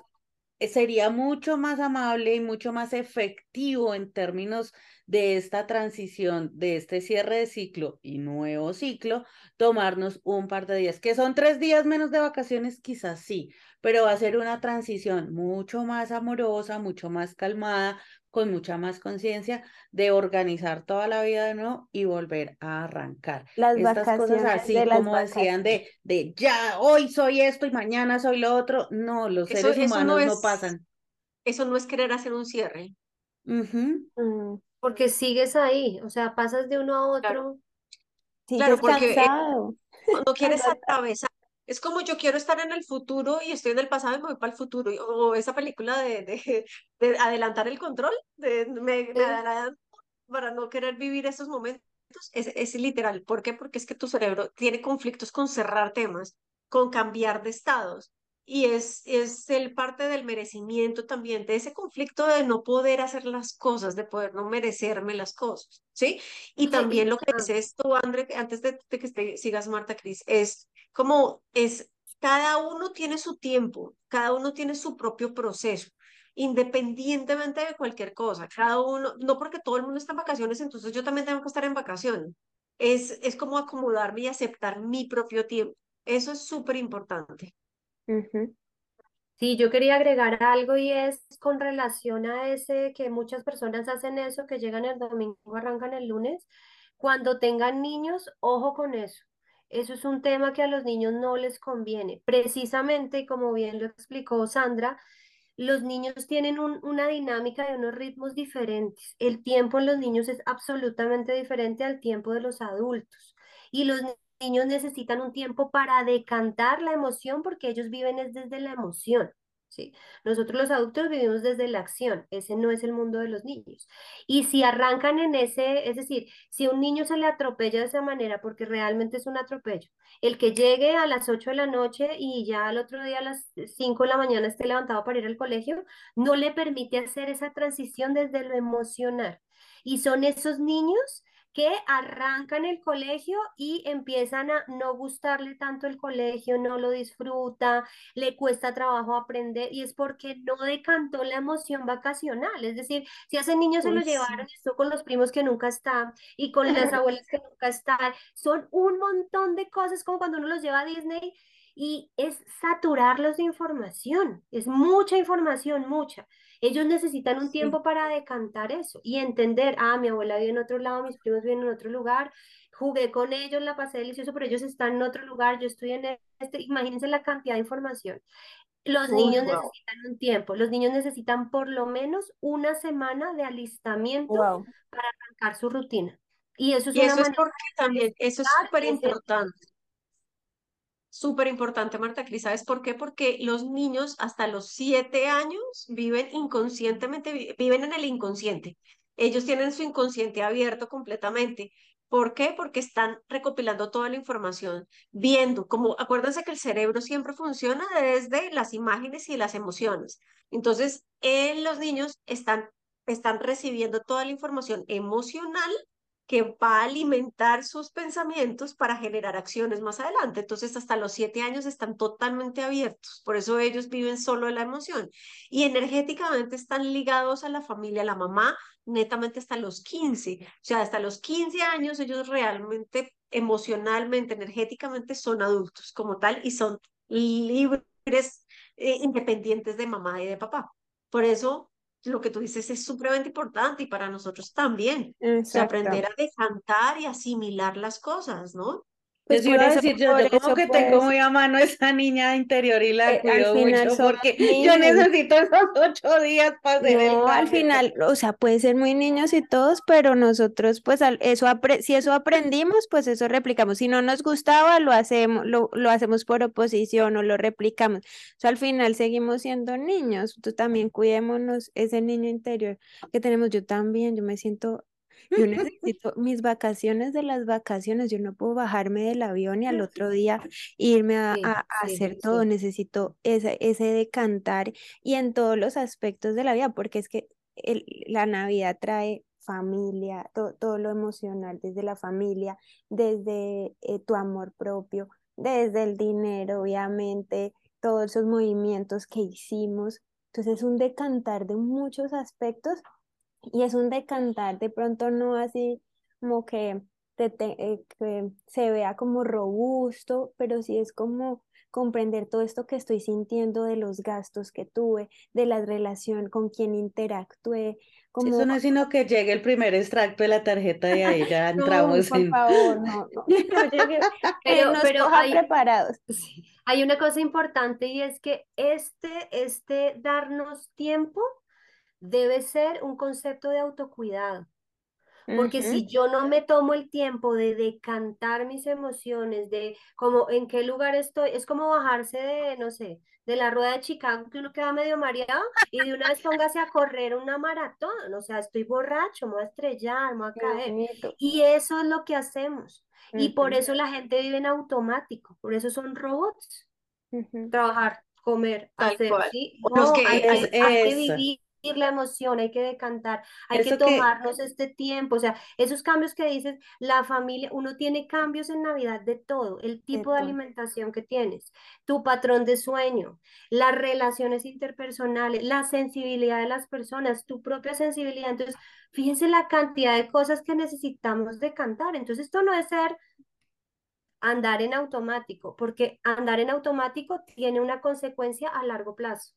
sería mucho más amable y mucho más efectivo en términos de esta transición, de este cierre de ciclo y nuevo ciclo, tomarnos un par de días, que son tres días menos de vacaciones, quizás sí, pero va a ser una transición mucho más amorosa, mucho más calmada, con mucha más conciencia de organizar toda la vida de nuevo y volver a arrancar. Las Estas cosas así como decían de, de ya, hoy soy esto y mañana soy lo otro, no, los seres humanos no, pasan. Eso no es querer hacer un cierre. Mm, porque sigues ahí, o sea, pasas de uno a Claro, otro. claro, Sigues porque eh, no quieres atravesar. Es como yo quiero estar en el futuro y estoy en el pasado y me voy para el futuro. O esa película de, de, de adelantar el control, de me, me adelanto para no querer vivir esos momentos. Es, es literal. ¿Por qué? Porque es que tu cerebro tiene conflictos con cerrar temas, con cambiar de estados. Y es, es el parte del merecimiento también, de ese conflicto de no poder hacer las cosas, de poder no merecerme las cosas, ¿sí? Y también lo que dices tú, André, antes de, de que te sigas, Marta Cris, es como es, cada uno tiene su tiempo, cada uno tiene su propio proceso, independientemente de cualquier cosa, cada uno, no porque todo el mundo está en vacaciones, entonces yo también tengo que estar en vacaciones. Es, es como acomodarme y aceptar mi propio tiempo. Eso es súper importante. Sí, yo quería agregar algo y es con relación a ese que muchas personas hacen eso, que llegan el domingo, arrancan el lunes. Cuando tengan niños, ojo con eso. Eso es un tema que a los niños no les conviene. Precisamente, como bien lo explicó Sandra, los niños tienen un- una dinámica y unos ritmos diferentes. El tiempo en los niños es absolutamente diferente al tiempo de los adultos. Y los niños necesitan un tiempo para decantar la emoción porque ellos viven es desde la emoción. ¿sí? Nosotros los adultos vivimos desde la acción. Ese no es el mundo de los niños. Y si arrancan en ese, es decir, si un niño se le atropella de esa manera, porque realmente es un atropello, el que llegue a las 8 de la noche y ya al otro día a las 5 de la mañana esté levantado para ir al colegio, no le permite hacer esa transición desde lo emocional. Y son esos niños que arrancan el colegio y empiezan a no gustarle tanto el colegio, no lo disfruta, le cuesta trabajo aprender y es porque no decantó la emoción vacacional. Es decir, si a ese niño se lo sí. llevaron, esto con los primos que nunca están y con las abuelas que nunca están, son un montón de cosas como cuando uno los lleva a Disney y es saturarlos de información, es mucha información, mucha. Ellos necesitan un Sí. tiempo para decantar eso y entender, ah, mi abuela vive en otro lado, mis primos viven en otro lugar, jugué con ellos, la pasé delicioso, pero ellos están en otro lugar, yo estoy en este, imagínense la cantidad de información. Los niños wow. necesitan un tiempo, los niños necesitan por lo menos una semana de alistamiento Wow. para arrancar su rutina. Y eso es Y una eso es manera porque también, eso es de súper ese importante. Súper importante, Marta Cris, ¿sabes por qué? Porque los niños hasta los siete años viven inconscientemente, vi- viven en el inconsciente. Ellos tienen su inconsciente abierto completamente. ¿Por qué? Porque están recopilando toda la información, viendo, como acuérdense que el cerebro siempre funciona desde las imágenes y las emociones. Entonces, eh, los niños están, están recibiendo toda la información emocional que va a alimentar sus pensamientos para generar acciones más adelante. Entonces, hasta los siete años están totalmente abiertos, por eso ellos viven solo de la emoción y energéticamente están ligados a la familia, a la mamá, netamente hasta los 15. O sea, hasta los 15 años ellos realmente emocionalmente, energéticamente son adultos como tal y son libres, eh, independientes de mamá y de papá. Por eso lo que tú dices es supremamente importante y para nosotros también. O sea, aprender a decantar y asimilar las cosas, ¿no? Pues por iba a decir yo, yo como que tengo pues muy a mano esa niña interior y la eh, al cuido mucho porque yo necesito esos ocho días para hacer el No, al cambio. final, o sea, puede ser muy niños y todos, pero nosotros, pues, al- eso si eso aprendimos, pues eso replicamos. Si no nos gustaba, lo hacemos, lo, lo hacemos por oposición o lo replicamos. O sea, al final seguimos siendo niños. Tú también cuidémonos ese niño interior que tenemos. Yo también, yo me siento, yo necesito mis vacaciones de las vacaciones. Yo no puedo bajarme del avión y al otro día irme a, Sí, a- a sí, hacer todo. Necesito ese, ese decantar y en todos los aspectos de la vida, porque es que el- la Navidad trae familia, to- todo lo emocional, desde la familia, desde eh, tu amor propio, desde el dinero, obviamente, todos esos movimientos que hicimos. Entonces es un decantar de muchos aspectos y es un decantar de pronto no así como que, te- te- eh, que se vea como robusto, pero sí es como comprender todo esto que estoy sintiendo de los gastos que tuve, de la relación con quien interactué, Si eso como, no es sino que llegue el primer extracto de la tarjeta y ahí ya no, entramos por en... favor, no, no, no llegue, que Pero, nos pero hay, preparados. hay una cosa importante y es que este, este darnos tiempo debe ser un concepto de autocuidado. Porque si yo no me tomo el tiempo de decantar mis emociones, de como en qué lugar estoy, es como bajarse de, no sé, de la rueda de Chicago, que uno queda medio mareado y de una vez póngase a correr una maratón, o sea, estoy borracho, me voy a estrellar, me voy a caer. Y eso es lo que hacemos. Y por eso la gente vive en automático, por eso son robots. Trabajar, comer, hacer, ¿sí? No, que hay, que vivir la emoción, hay que decantar, hay que tomarnos este tiempo, o sea, esos cambios que dices, la familia, uno tiene cambios en Navidad de todo, el tipo de alimentación que tienes, tu patrón de sueño, las relaciones interpersonales, la sensibilidad de las personas, tu propia sensibilidad. Entonces, fíjense la cantidad de cosas que necesitamos decantar. Entonces, esto no es ser andar en automático, porque andar en automático tiene una consecuencia a largo plazo.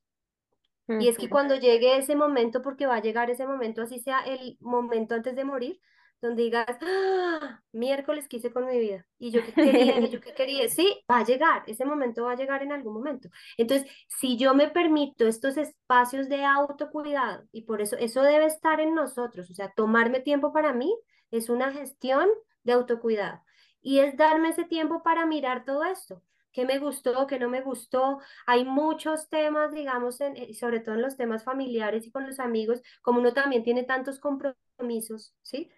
Y es que cuando llegue ese momento, porque va a llegar ese momento, así sea el momento antes de morir, donde digas, ¡Ah! miércoles quise con mi vida, y yo qué quería, yo qué quería, sí, va a llegar, ese momento va a llegar en algún momento. Entonces, si yo me permito estos espacios de autocuidado, y por eso eso debe estar en nosotros, o sea, tomarme tiempo para mí es una gestión de autocuidado, y es darme ese tiempo para mirar todo esto qué me gustó, qué no me gustó. Hay muchos temas, digamos, en, eh, sobre todo en los temas familiares y con los amigos, como uno también tiene tantos compromisos, ¿sí?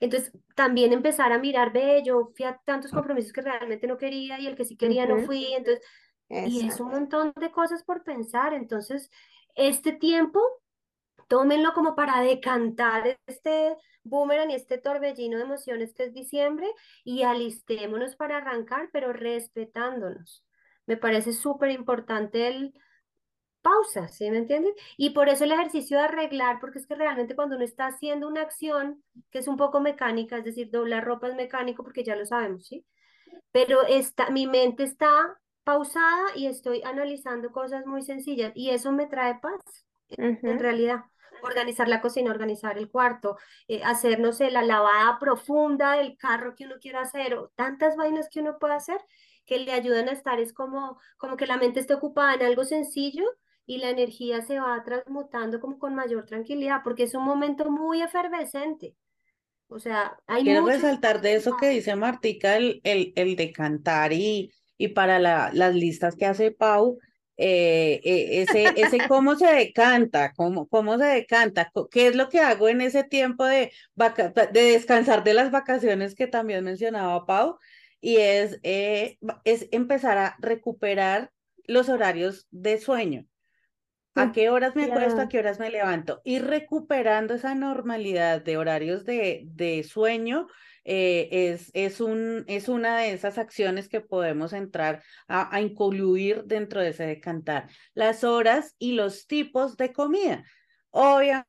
Entonces, también empezar a mirar, ve, yo fui a tantos compromisos que realmente no quería y el que sí quería no fui, entonces, y es un montón de cosas por pensar. Entonces, este tiempo, tómenlo como para decantar este boomerang y este torbellino de emociones que es diciembre y alistémonos para arrancar, pero respetándonos. Me parece súper importante el pausa, ¿sí me entienden? Y por eso el ejercicio de arreglar, porque es que realmente cuando uno está haciendo una acción que es un poco mecánica, es decir, doblar ropa es mecánico porque ya lo sabemos, ¿sí? Pero está, mi mente está pausada y estoy analizando cosas muy sencillas y eso me trae paz, en realidad organizar la cocina, organizar el cuarto, eh, hacer, no sé, la lavada profunda del carro que uno quiera hacer, o tantas vainas que uno puede hacer que le ayudan a estar, es como, como que la mente esté ocupada en algo sencillo y la energía se va transmutando como con mayor tranquilidad, porque es un momento muy efervescente. O sea, hay Quiero resaltar de eso que dice Martica, el, el, el de cantar y, y para la, las listas que hace Pau, eh, eh, ese, ese cómo se decanta, cómo, cómo se decanta, qué es lo que hago en ese tiempo de, de descansar de las vacaciones que también mencionaba Pau, y es, eh, es empezar a recuperar los horarios de sueño. ¿A qué horas me acuesto? ¿A qué horas me levanto? Y recuperando esa normalidad de horarios de, de sueño, eh, es, es, un, es una de esas acciones que podemos entrar a, a incluir dentro de ese decantar. Las horas y los tipos de comida. Obviamente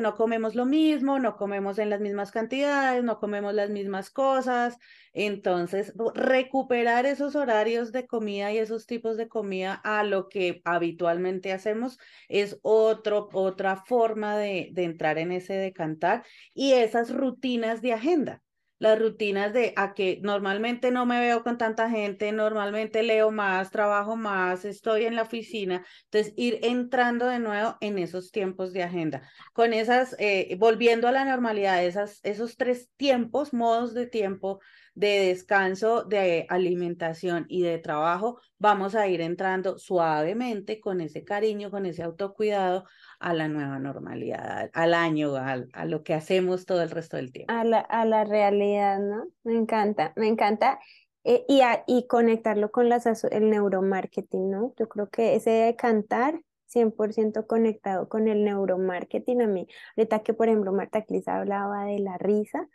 no comemos lo mismo, no comemos en las mismas cantidades, no comemos las mismas cosas. Entonces, recuperar esos horarios de comida y esos tipos de comida a lo que habitualmente hacemos es otro, otra forma de, de entrar en ese decantar y esas rutinas de agenda las rutinas de a que normalmente no me veo con tanta gente, normalmente leo más, trabajo más, estoy en la oficina, entonces ir entrando de nuevo en esos tiempos de agenda, con esas, eh, volviendo a la normalidad, esas, esos tres tiempos, modos de tiempo de descanso, de alimentación y de trabajo, vamos a ir entrando suavemente con ese cariño, con ese autocuidado a la nueva normalidad, al año, a, lo que hacemos todo el resto del tiempo. A la, a la realidad, ¿no? Me encanta, me encanta. Eh, y, y conectarlo con las, el neuromarketing, ¿no? Yo creo que ese de cantar 100% conectado con el neuromarketing a mí. Ahorita que, por ejemplo, Marta Cris hablaba de la risa,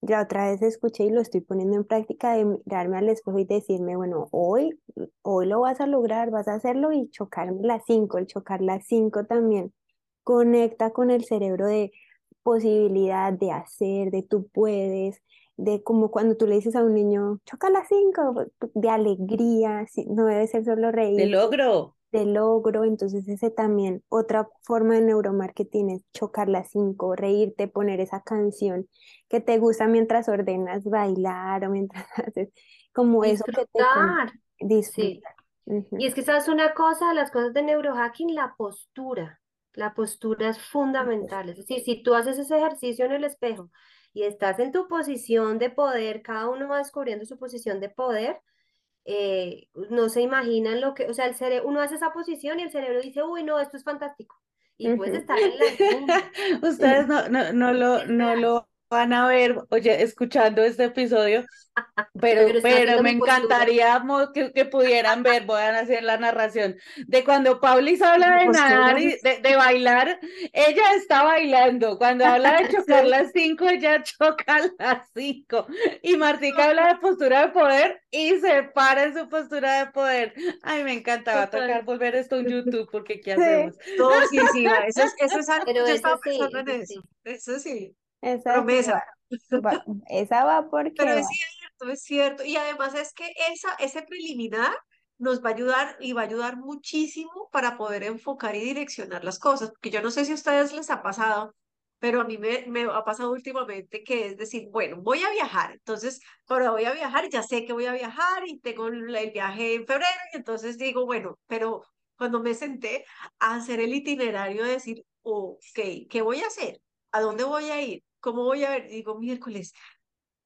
ya otra vez escuché y lo estoy poniendo en práctica de mirarme al espejo y decirme, bueno, hoy, hoy lo vas a lograr, vas a hacerlo y chocar las cinco, el chocar las cinco también conecta con el cerebro de posibilidad de hacer, de tú puedes, de como cuando tú le dices a un niño, choca las cinco, de alegría, no debe ser solo reír. De logro. De logro, entonces ese también, otra forma de neuromarketing es chocar las cinco, reírte, poner esa canción que te gusta mientras ordenas bailar o mientras haces como eso que te disfrutar. Y es que sabes una cosa, las cosas de neurohacking, la postura. La postura es fundamental. Es decir, si tú haces ese ejercicio en el espejo y estás en tu posición de poder, cada uno va descubriendo su posición de poder, eh, no se imaginan lo que, o sea, el cerebro, uno hace esa posición y el cerebro dice, uy, no, esto es fantástico. Y puedes estar en la Ustedes no, no, no lo, no lo van a ver, oye, escuchando este episodio, pero, pero, me encantaría que, que, pudieran ver, voy a hacer la narración, de cuando Paulis habla de nadar y de, bailar, ella está bailando, cuando habla de chocar las cinco, ella choca las cinco, y Martica habla de postura de poder y se para en su postura de poder. Ay, me encanta, va a tocar volver esto en YouTube, porque ¿qué hacemos? No, sí, sí, eso es, eso es algo, yo estaba pensando en eso, eso sí. Esa promesa. Va, esa va porque. Pero es cierto, es cierto. Y además es que esa, ese preliminar nos va a ayudar y va a ayudar muchísimo para poder enfocar y direccionar las cosas. Porque yo no sé si a ustedes les ha pasado, pero a mí me, me ha pasado últimamente que es decir, bueno, voy a viajar. Entonces, ahora voy a viajar, ya sé que voy a viajar y tengo el viaje en febrero. Y entonces digo, bueno, pero cuando me senté a hacer el itinerario, de decir, ok, ¿qué voy a hacer? ¿A dónde voy a ir? ¿cómo voy a ver? Digo, miércoles,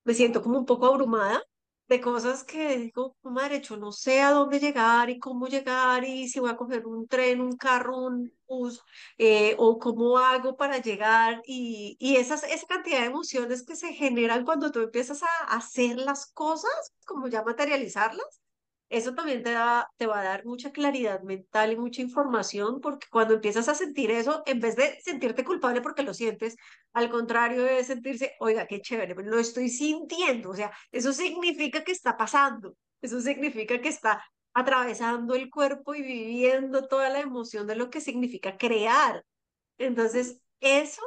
me siento como un poco abrumada de cosas que digo, madre, yo no sé a dónde llegar y cómo llegar y si voy a coger un tren, un carro, un bus, eh, o cómo hago para llegar y, y esas, esa cantidad de emociones que se generan cuando tú empiezas a hacer las cosas, como ya materializarlas, eso también te, da, te va a dar mucha claridad mental y mucha información, porque cuando empiezas a sentir eso, en vez de sentirte culpable porque lo sientes, al contrario de sentirse, oiga, qué chévere, lo estoy sintiendo, o sea, eso significa que está pasando, eso significa que está atravesando el cuerpo y viviendo toda la emoción de lo que significa crear. Entonces, eso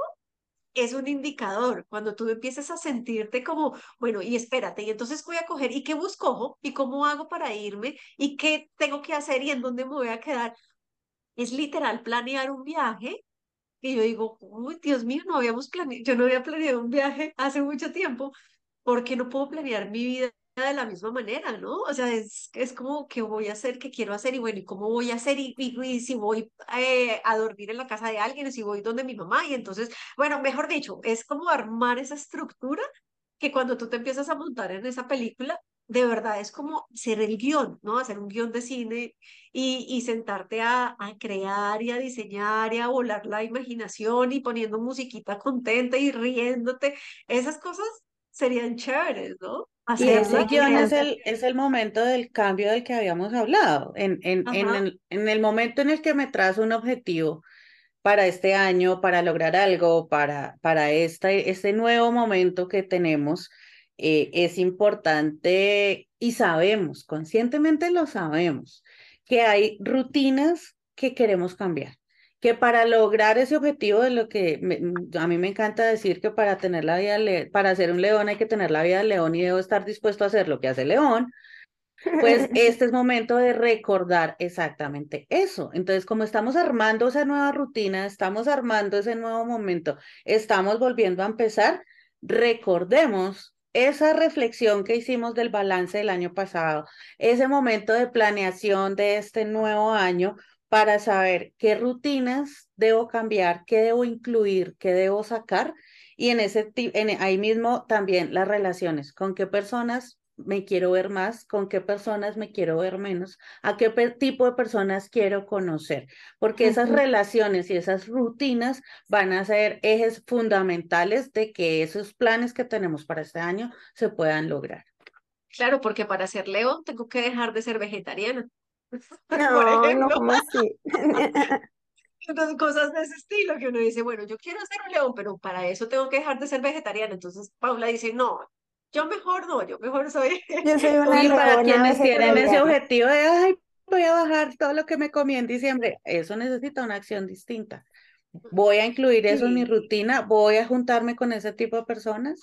es un indicador. Cuando tú empiezas a sentirte como, bueno, y espérate, y entonces voy a coger, ¿y qué busco? ¿Y cómo hago para irme? ¿Y qué tengo que hacer? ¿Y en dónde me voy a quedar? Es literal planear un viaje. Y yo digo, uy, Dios mío, no habíamos planeado, yo no había planeado un viaje hace mucho tiempo, porque no puedo planear mi vida de la misma manera, ¿no? O sea, es, es como qué voy a hacer, qué quiero hacer y bueno, ¿y cómo voy a hacer? Y, y, si voy eh, a dormir en la casa de alguien, si voy donde mi mamá y entonces, bueno, mejor dicho, es como armar esa estructura que cuando tú te empiezas a montar en esa película, de verdad es como ser el guion, ¿no? Hacer un guion de cine y, y sentarte a, a, crear y a diseñar y a volar la imaginación y poniendo musiquita contenta y riéndote. Esas cosas serían chéveres, ¿no? Y ese guion es el, es el momento del cambio del que habíamos hablado. En, en, en, el, en el momento en el que me trazo un objetivo para este año, para lograr algo, para, para este, este nuevo momento que tenemos, eh, es importante y sabemos, conscientemente lo sabemos, que hay rutinas que queremos cambiar que para lograr ese objetivo de lo que mm, a mí me encanta decir que para tener la vida, para ser un león hay que tener la vida del león y debo estar dispuesto a hacer lo que hace el león, pues este es momento de recordar exactamente eso. Entonces, como estamos armando esa nueva rutina, estamos armando ese nuevo momento, estamos volviendo a empezar, recordemos esa reflexión que hicimos del balance del año pasado, ese momento de planeación de este nuevo año, para saber qué rutinas debo cambiar, qué debo incluir, qué debo sacar. Y en ese en, ahí mismo también las relaciones, con qué personas me quiero ver más, con qué personas me quiero ver menos, a qué tipo de personas quiero conocer, porque esas relaciones y esas rutinas van a ser ejes fundamentales de que esos planes que tenemos para este año se puedan lograr. Claro, porque para ser león tengo que dejar de ser vegetariana. No, no, ¿cómo así? Entonces, cosas de ese estilo que uno dice, bueno, yo quiero ser un león, pero para eso tengo que dejar de ser vegetariana. Entonces Paula dice, no, yo mejor no, yo mejor soy. Yo soy una y para quienes tienen ese objetivo de, ay, voy a bajar todo lo que me comí en diciembre, eso necesita una acción distinta. Voy a incluir eso en mi rutina, voy a juntarme con ese tipo de personas.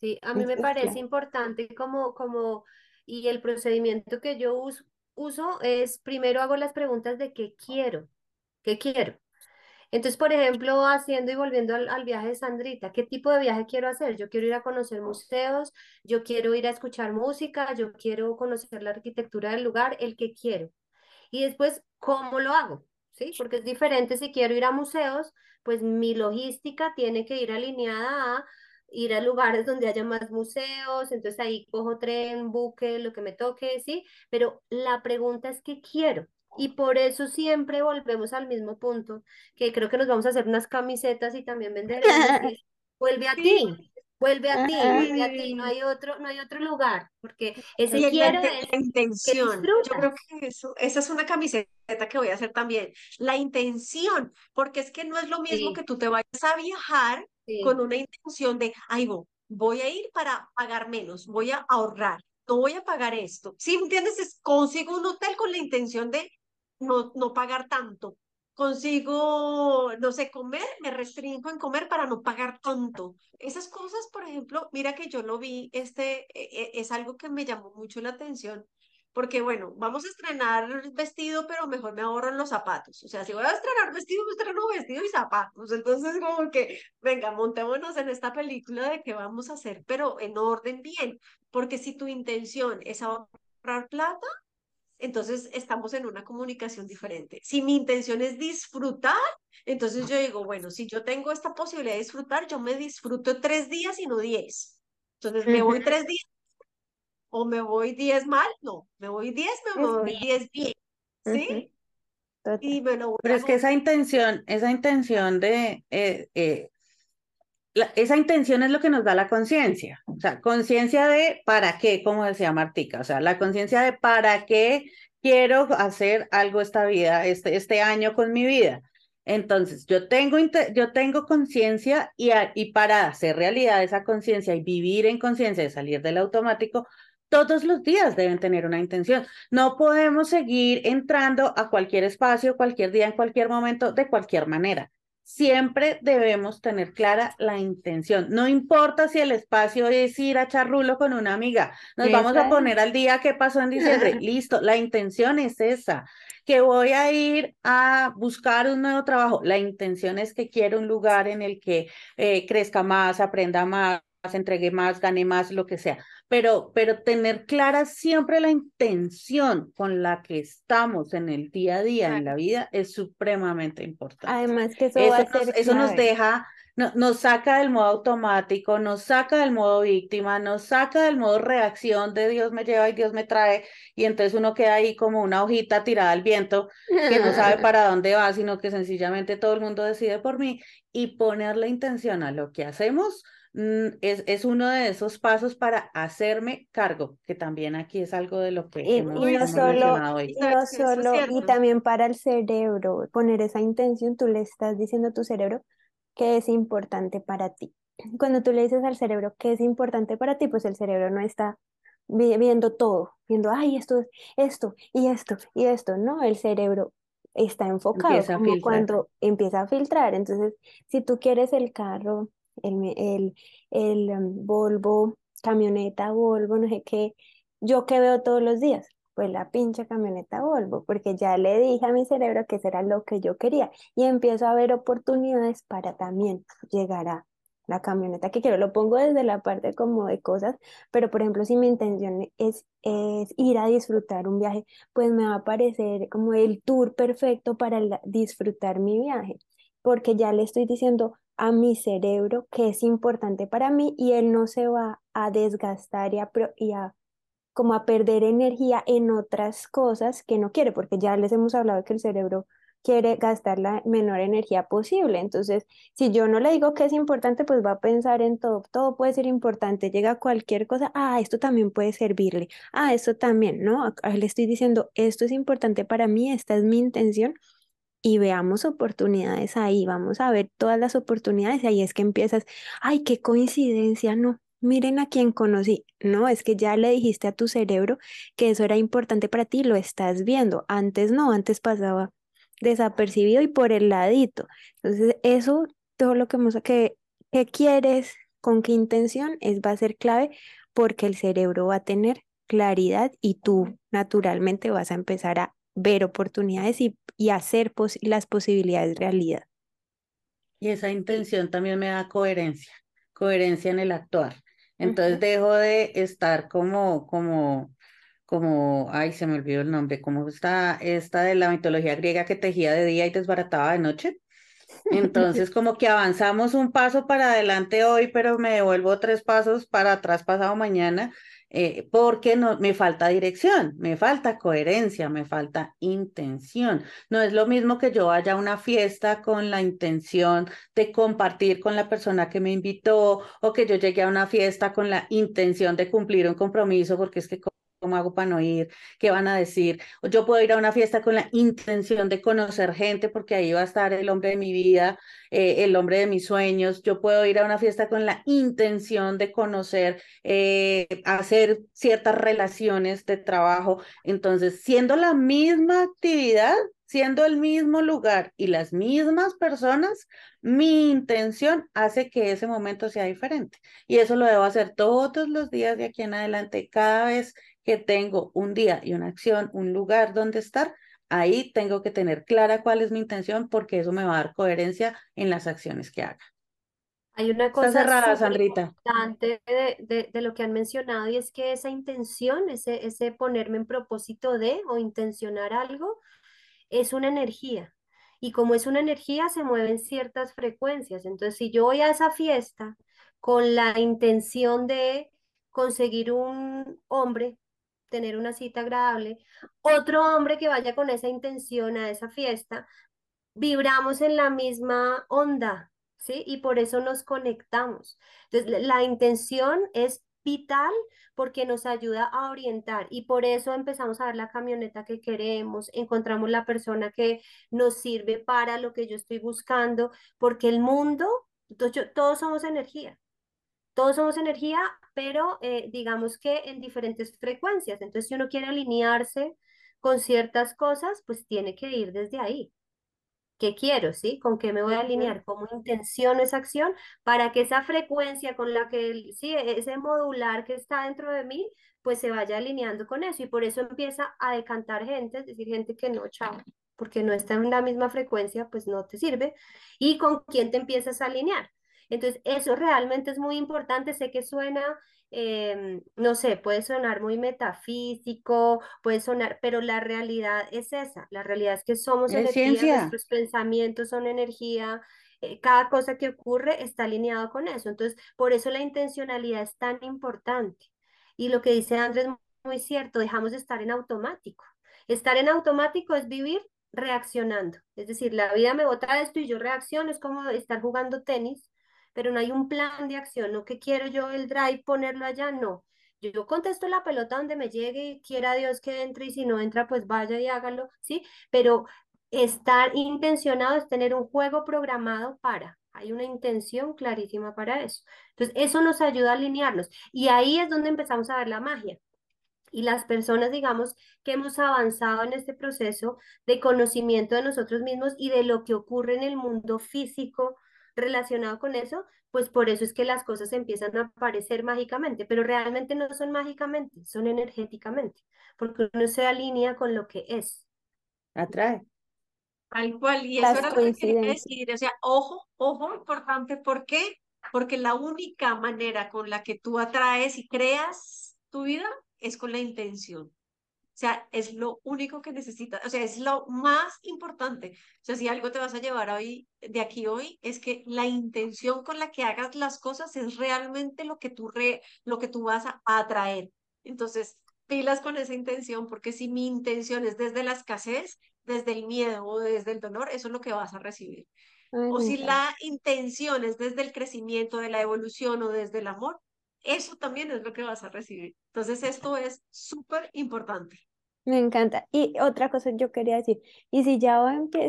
Sí, a mí me parece importante como, como, y el procedimiento que yo uso, uso es primero hago las preguntas de qué quiero, qué quiero. Entonces, por ejemplo, haciendo y volviendo al, viaje de Sandrita, ¿qué tipo de viaje quiero hacer? Yo quiero ir a conocer museos, yo quiero ir a escuchar música, yo quiero conocer la arquitectura del lugar, el que quiero. Y después, ¿cómo lo hago? ¿sí? Porque es diferente si quiero ir a museos, pues mi logística tiene que ir alineada a ir a lugares donde haya más museos, entonces ahí cojo tren, buque, lo que me toque, ¿sí? Pero la pregunta es qué quiero. Y por eso siempre volvemos al mismo punto, que creo que nos vamos a hacer unas camisetas y también venderemos. vuelve a ti, vuelve a ti, vuelve a ti, no hay otro, no hay otro lugar, porque ese Y quiero la, es la intención, que yo creo que eso, esa es una camiseta que voy a hacer también, la intención, porque es que no es lo mismo Sí, que tú te vayas a viajar con una intención de, ay, vo- voy a ir para pagar menos, voy a ahorrar, no voy a pagar esto. ¿Sí me entiendes? Es, consigo un hotel con la intención de no, no pagar tanto. Consigo, no sé, comer, me restringo en comer para no pagar tanto. Esas cosas, por ejemplo, mira que yo lo vi, este, e- e- es algo que me llamó mucho la atención, porque bueno, vamos a estrenar vestido, pero mejor me ahorro en los zapatos. O sea, si voy a estrenar vestido, me estreno vestido y zapatos. Entonces, como que, venga, montémonos en esta película de qué vamos a hacer, pero en orden bien, porque si tu intención es ahorrar plata, entonces estamos en una comunicación diferente. Si mi intención es disfrutar, entonces yo digo, bueno, si yo tengo esta posibilidad de disfrutar, yo me disfruto tres días y no diez. Entonces, ¿me voy tres días o me voy diez mal? No, me voy diez, me Es voy bien. diez bien, ujú, ¿sí? Y me lo voy Pero a es que esa intención, esa intención de, eh, eh, la- esa intención es lo que nos da la conciencia. O sea, conciencia de para qué, como decía Martica. O sea, la conciencia de para qué quiero hacer algo esta vida, este, este año con mi vida. Entonces, yo tengo, yo tengo conciencia y, y para hacer realidad esa conciencia y vivir en conciencia de salir del automático, todos los días deben tener una intención. No podemos seguir entrando a cualquier espacio, cualquier día, en cualquier momento, de cualquier manera. Siempre debemos tener clara la intención. No importa si el espacio es ir a charrulo con una amiga. Nos vamos a poner al día qué pasó en diciembre. Listo, la intención es esa. Que voy a ir a buscar un nuevo trabajo. La intención es que quiero un lugar en el que eh, crezca más, aprenda más, entregue más, gane más, lo que sea pero, pero tener clara siempre la intención con la que estamos en el día a día, en la vida, es supremamente importante. Además que eso va Eso a nos, ser eso nos deja, no- nos saca del modo automático, nos saca del modo víctima, nos saca del modo reacción de Dios me lleva y Dios me trae, y entonces uno queda ahí como una hojita tirada al viento que no sabe para dónde va, sino que sencillamente todo el mundo decide por mí y poner la intención a lo que hacemos es, es uno de esos pasos para hacerme cargo, que también aquí es algo de lo que Y, hemos, y no hemos solo, mencionado hoy. y no es solo, y también para el cerebro, poner esa intención, tú le estás diciendo a tu cerebro que es importante para ti. Cuando tú le dices al cerebro que es importante para ti, pues el cerebro no está vi- viendo todo, viendo, ay, esto, esto, y esto, y esto. No, el cerebro está enfocado, Empieza como cuando empieza a filtrar. Entonces, si tú quieres el carro, el, el, el um, Volvo, camioneta Volvo, no sé qué, yo que veo todos los días, pues la pinche camioneta Volvo, porque ya le dije a mi cerebro que eso era lo que yo quería y empiezo a ver oportunidades para también llegar a la camioneta que quiero. Lo pongo desde la parte como de cosas, pero por ejemplo, si mi intención es, es ir a disfrutar un viaje, pues me va a parecer como el tour perfecto para disfrutar mi viaje, porque ya le estoy diciendo a mi cerebro que es importante para mí y él no se va a desgastar y a, y a como a perder energía en otras cosas que no quiere, porque ya les hemos hablado que el cerebro quiere gastar la menor energía posible. Entonces, si yo no le digo que es importante, pues va a pensar en todo. Todo puede ser importante. Llega cualquier cosa, ah, esto también puede servirle. Ah, esto también, ¿no? Le estoy diciendo, esto es importante para mí, esta es mi intención. Y veamos oportunidades ahí, vamos a ver todas las oportunidades y ahí es que empiezas, ay, qué coincidencia, no, miren a quién conocí. No, es que ya le dijiste a tu cerebro que eso era importante para ti, lo estás viendo. Antes no, antes pasaba desapercibido y por el ladito. Entonces, eso, todo lo que, que, que quieres, con qué intención, es, va a ser clave porque el cerebro va a tener claridad y tú naturalmente vas a empezar a ver oportunidades y, y hacer pos- las posibilidades realidad. Y esa intención también me da coherencia, coherencia en el actuar. Entonces dejo de estar como, como, como, ay, se me olvidó el nombre, como está esta de la mitología griega que tejía de día y desbarataba de noche. Entonces, como que avanzamos un paso para adelante hoy, pero me devuelvo tres pasos para atrás pasado mañana, eh, porque no, me falta dirección, me falta coherencia, me falta intención. No es lo mismo que yo vaya a una fiesta con la intención de compartir con la persona que me invitó o que yo llegue a una fiesta con la intención de cumplir un compromiso, porque es que ¿Cómo hago para no ir? ¿Qué van a decir? Yo puedo ir a una fiesta con la intención de conocer gente porque ahí va a estar el hombre de mi vida, eh, el hombre de mis sueños. Yo puedo ir a una fiesta con la intención de conocer, eh, hacer ciertas relaciones de trabajo. Entonces, siendo la misma actividad, siendo el mismo lugar y las mismas personas, mi intención hace que ese momento sea diferente. Y eso lo debo hacer todos los días de aquí en adelante, cada vez que tengo un día y una acción, un lugar donde estar, ahí tengo que tener clara cuál es mi intención porque eso me va a dar coherencia en las acciones que haga. Hay una cosa cerrada, Sandrita. importante de, de, lo que han mencionado y es que esa intención, ese, ese ponerme en propósito de o intencionar algo, es una energía. Y como es una energía, se mueven ciertas frecuencias. Entonces, si yo voy a esa fiesta con la intención de conseguir un hombre, tener una cita agradable, otro hombre que vaya con esa intención a esa fiesta, vibramos en la misma onda, ¿sí? Y por eso nos conectamos. Entonces, la intención es vital porque nos ayuda a orientar y por eso empezamos a ver la camioneta que queremos, encontramos la persona que nos sirve para lo que yo estoy buscando, porque el mundo, todos somos energía, todos somos energía, pero eh, digamos que en diferentes frecuencias. Entonces, si uno quiere alinearse con ciertas cosas, pues tiene que ir desde ahí. ¿Qué quiero? ¿Sí? ¿Con qué me voy a alinear? ¿Cómo intenciono esa acción? Para que esa frecuencia con la que, sí, e-, ese modular que está dentro de mí, pues se vaya alineando con eso. Y por eso empieza a decantar gente, es decir, gente que no, chao, porque no está en la misma frecuencia, pues no te sirve. ¿Y con quién te empiezas a alinear? Entonces, eso realmente es muy importante. Sé que suena Em, no sé, puede sonar muy metafísico, puede sonar, pero la realidad es esa, la realidad es que somos energía, nuestros pensamientos son energía, eh, cada cosa que ocurre está alineado con eso, entonces por eso la intencionalidad es tan importante. Y lo que dice Andrés muy cierto, dejamos de estar en automático. Estar en automático es vivir reaccionando, es decir, la vida me bota esto y yo reacciono, es como estar jugando tenis pero no hay un plan de acción, no que quiero yo el drive ponerlo allá, no. Yo, contesto la pelota donde me llegue y quiera Dios que entre y si no entra, pues vaya y hágalo, ¿sí? Pero estar intencionado es tener un juego programado para, hay una intención clarísima para eso. Entonces, eso nos ayuda a alinearnos y ahí es donde empezamos a ver la magia. Y las personas, digamos, que hemos avanzado en este proceso de conocimiento de nosotros mismos y de lo que ocurre en el mundo físico, relacionado con eso, pues por eso es que las cosas empiezan a aparecer mágicamente, pero realmente no son mágicamente, son energéticamente, porque uno se alinea con lo que es. Atrae. Tal cual, y eso era lo que quería decir, o sea, ojo, ojo, importante, ¿por qué? Porque la única manera con la que tú atraes y creas tu vida es con la intención. O sea, es lo único que necesitas, o sea, es lo más importante. O sea, si algo te vas a llevar hoy, de aquí hoy, es que la intención con la que hagas las cosas es realmente lo que tú, re, lo que tú vas a atraer. Entonces, pilas con esa intención, porque si mi intención es desde la escasez, desde el miedo o desde el dolor, eso es lo que vas a recibir. o si la intención es desde el crecimiento, de la evolución o desde el amor, eso también es lo que vas a recibir. Entonces, esto es súper importante. Me encanta. Y otra cosa yo quería decir, y si ya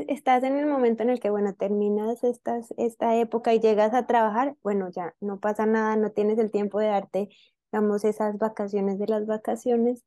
estás en el momento en el que, bueno, terminas estas, esta época y llegas a trabajar, bueno, ya no pasa nada, no tienes el tiempo de darte, digamos, esas vacaciones de las vacaciones,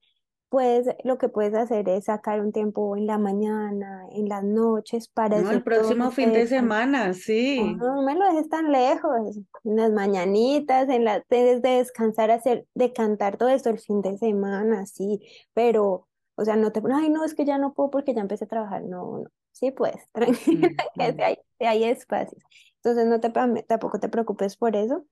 pues lo que puedes hacer es sacar un tiempo en la mañana, en las noches para... No, el próximo fin de semana, sí. No, me lo dejes tan lejos, en las mañanitas, en las, de descansar, hacer, de cantar todo esto el fin de semana, sí, pero, o sea, no te ay, no, es que ya no puedo porque ya empecé a trabajar, no, no, sí, pues, tranquila, que hay, hay espacios. Entonces, no te, tampoco te preocupes por eso.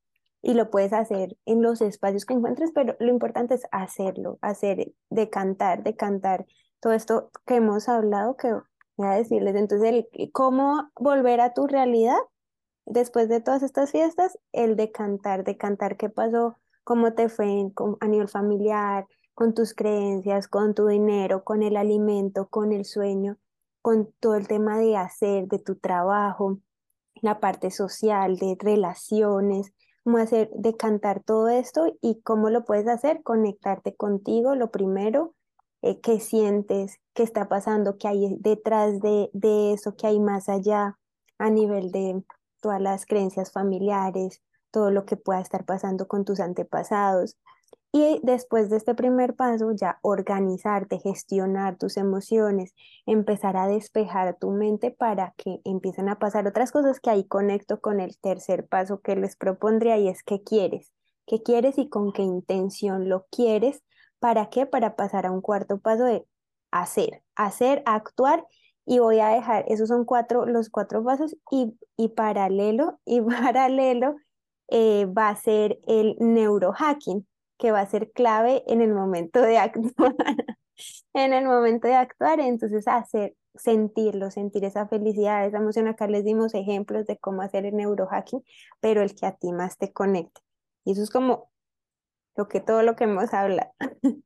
Y lo puedes hacer en los espacios que encuentres, pero lo importante es hacerlo, hacer, de cantar, de cantar todo esto que hemos hablado, que voy a decirles. Entonces, cómo volver a tu realidad después de todas estas fiestas, el de cantar, de cantar qué pasó, cómo te fue a nivel familiar, con tus creencias, con tu dinero, con el alimento, con el sueño, con todo el tema de hacer, de tu trabajo, la parte social, de relaciones, cómo hacer, de cantar todo esto y cómo lo puedes hacer, conectarte contigo, lo primero, eh, qué sientes, qué está pasando, qué hay detrás de, de eso, qué hay más allá a nivel de todas las creencias familiares, todo lo que pueda estar pasando con tus antepasados. Y después de este primer paso, ya organizarte, gestionar tus emociones, empezar a despejar tu mente para que empiecen a pasar otras cosas que ahí conecto con el tercer paso que les propondría y es qué quieres, qué quieres y con qué intención lo quieres, ¿para qué? Para pasar a un cuarto paso de hacer, hacer, actuar y voy a dejar, esos son cuatro, los cuatro pasos y, y paralelo, y paralelo eh, va a ser el neurohacking que va a ser clave en el momento de actuar, en el momento de actuar, entonces hacer, sentirlo, sentir esa felicidad, esa emoción. Acá les dimos ejemplos de cómo hacer el neurohacking, pero el que a ti más te conecte. Y eso es como lo que todo lo que hemos hablado.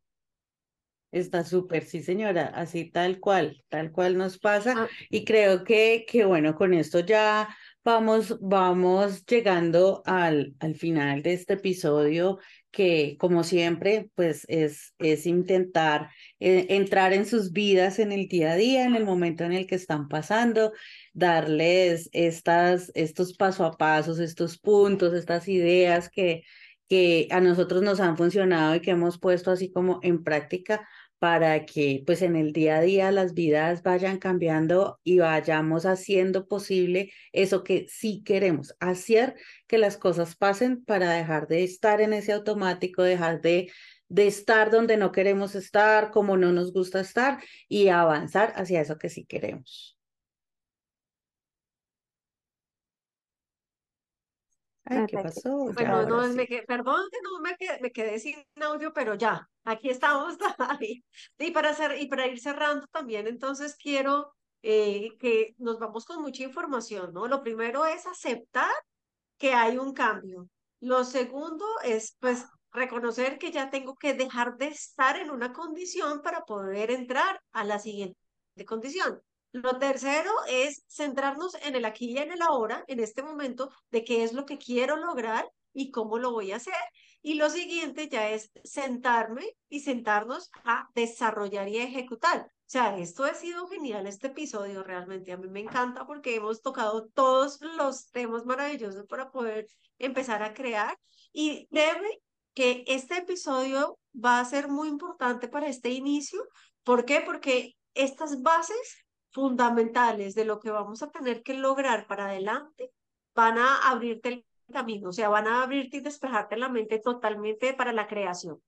Está súper, sí señora, así tal cual, tal cual nos pasa. Ah. Y creo que, que bueno, con esto ya vamos, vamos llegando al, al final de este episodio que como siempre, pues es, es intentar eh, entrar en sus vidas en el día a día, en el momento en el que están pasando, darles estas, estos paso a pasos, estos puntos, estas ideas que, que a nosotros nos han funcionado y que hemos puesto así como en práctica para que pues en el día a día las vidas vayan cambiando y vayamos haciendo posible eso que sí queremos, hacer que las cosas pasen para dejar de estar en ese automático, dejar de, de estar donde no queremos estar, como no nos gusta estar y avanzar hacia eso que sí queremos. Ay, ¿qué pasó? Bueno, no, sí. me quedé- perdón que no me quedé, me quedé sin audio, pero ya, aquí estamos. David. Y para hacer, y para ir cerrando también, entonces quiero eh, que nos vamos con mucha información, ¿no? Lo primero es aceptar que hay un cambio. Lo segundo es, pues, reconocer que ya tengo que dejar de estar en una condición para poder entrar a la siguiente condición. Lo tercero es centrarnos en el aquí y en el ahora, en este momento, de qué es lo que quiero lograr y cómo lo voy a hacer. Y lo siguiente ya es sentarme y sentarnos a desarrollar y ejecutar. O sea, esto ha sido genial, este episodio realmente. A mí me encanta porque hemos tocado todos los temas maravillosos para poder empezar a crear. Y créeme que este episodio va a ser muy importante para este inicio. ¿Por qué? Porque estas bases fundamentales de lo que vamos a tener que lograr para adelante van a abrirte el camino, o sea, van a abrirte y despejarte la mente totalmente para la creación.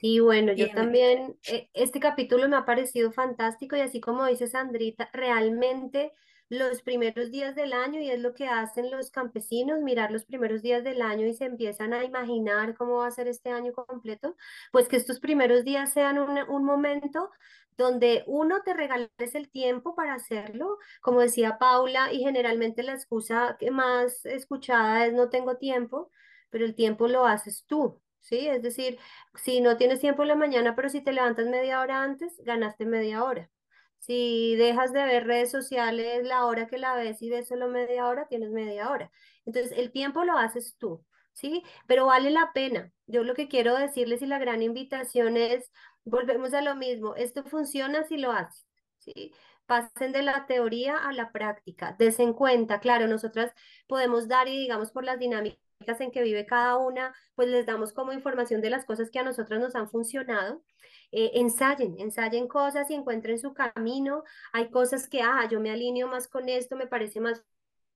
Y bueno, yo también, eh, este capítulo me ha parecido fantástico y así como dice Sandrita, realmente los primeros días del año, y es lo que hacen los campesinos, mirar los primeros días del año y se empiezan a imaginar cómo va a ser este año completo, pues que estos primeros días sean un, un momento donde uno te regales el tiempo para hacerlo, como decía Paula, y generalmente la excusa que más escuchada es no tengo tiempo, pero el tiempo lo haces tú, ¿sí? Es decir, si no tienes tiempo en la mañana, pero si te levantas media hora antes, ganaste media hora. Si dejas de ver redes sociales la hora que la ves y ves solo media hora, tienes media hora. Entonces, el tiempo lo haces tú, ¿sí? Pero vale la pena. Yo lo que quiero decirles y la gran invitación es, volvemos a lo mismo, esto funciona si lo haces, ¿sí? Pasen de la teoría a la práctica, desen cuenta, claro, nosotras podemos dar y digamos por las dinámicas en que vive cada una, pues les damos como información de las cosas que a nosotras nos han funcionado. Eh, ensayen, ensayen cosas y encuentren su camino. Hay cosas que, ah, yo me alineo más con esto, me parece más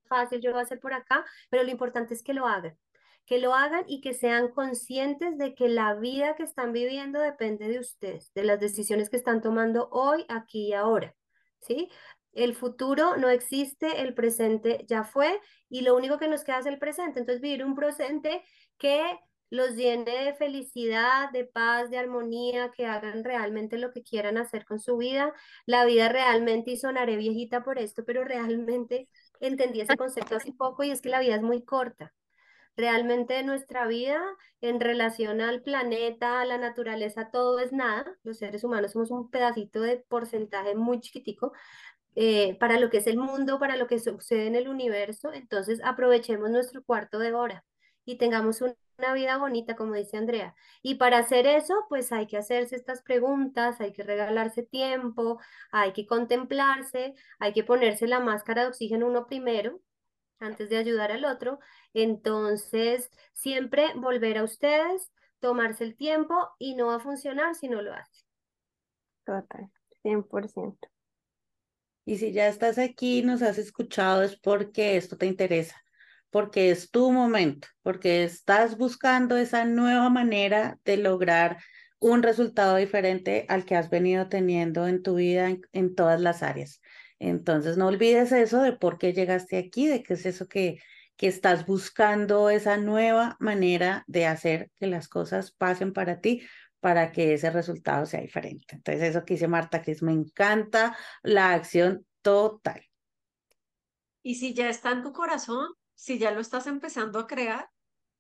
fácil, yo lo voy a hacer por acá, pero lo importante es que lo hagan, que lo hagan y que sean conscientes de que la vida que están viviendo depende de ustedes, de las decisiones que están tomando hoy, aquí y ahora. ¿Sí? El futuro no existe, el presente ya fue y lo único que nos queda es el presente. Entonces, vivir un presente que los llene de felicidad, de paz, de armonía, que hagan realmente lo que quieran hacer con su vida. La vida realmente, y sonaré viejita por esto, pero realmente entendí ese concepto hace poco y es que la vida es muy corta. Realmente nuestra vida en relación al planeta, a la naturaleza, todo es nada. Los seres humanos somos un pedacito de porcentaje muy chiquitico eh, para lo que es el mundo, para lo que sucede en el universo. Entonces aprovechemos nuestro cuarto de hora y tengamos una vida bonita, como dice Andrea. Y para hacer eso, pues hay que hacerse estas preguntas, hay que regalarse tiempo, hay que contemplarse, hay que ponerse la máscara de oxígeno uno primero antes de ayudar al otro. Entonces, siempre volver a ustedes, tomarse el tiempo y no va a funcionar si no lo hace. Total, 100%. Y si ya estás aquí, nos has escuchado, es porque esto te interesa porque es tu momento, porque estás buscando esa nueva manera de lograr un resultado diferente al que has venido teniendo en tu vida en, todas las áreas. Entonces, no olvides eso de por qué llegaste aquí, de qué es eso que, que estás buscando, esa nueva manera de hacer que las cosas pasen para ti, para que ese resultado sea diferente. Entonces, eso que dice Marta Cris, me encanta la acción total. Y si ya está en tu corazón, si ya lo estás empezando a crear,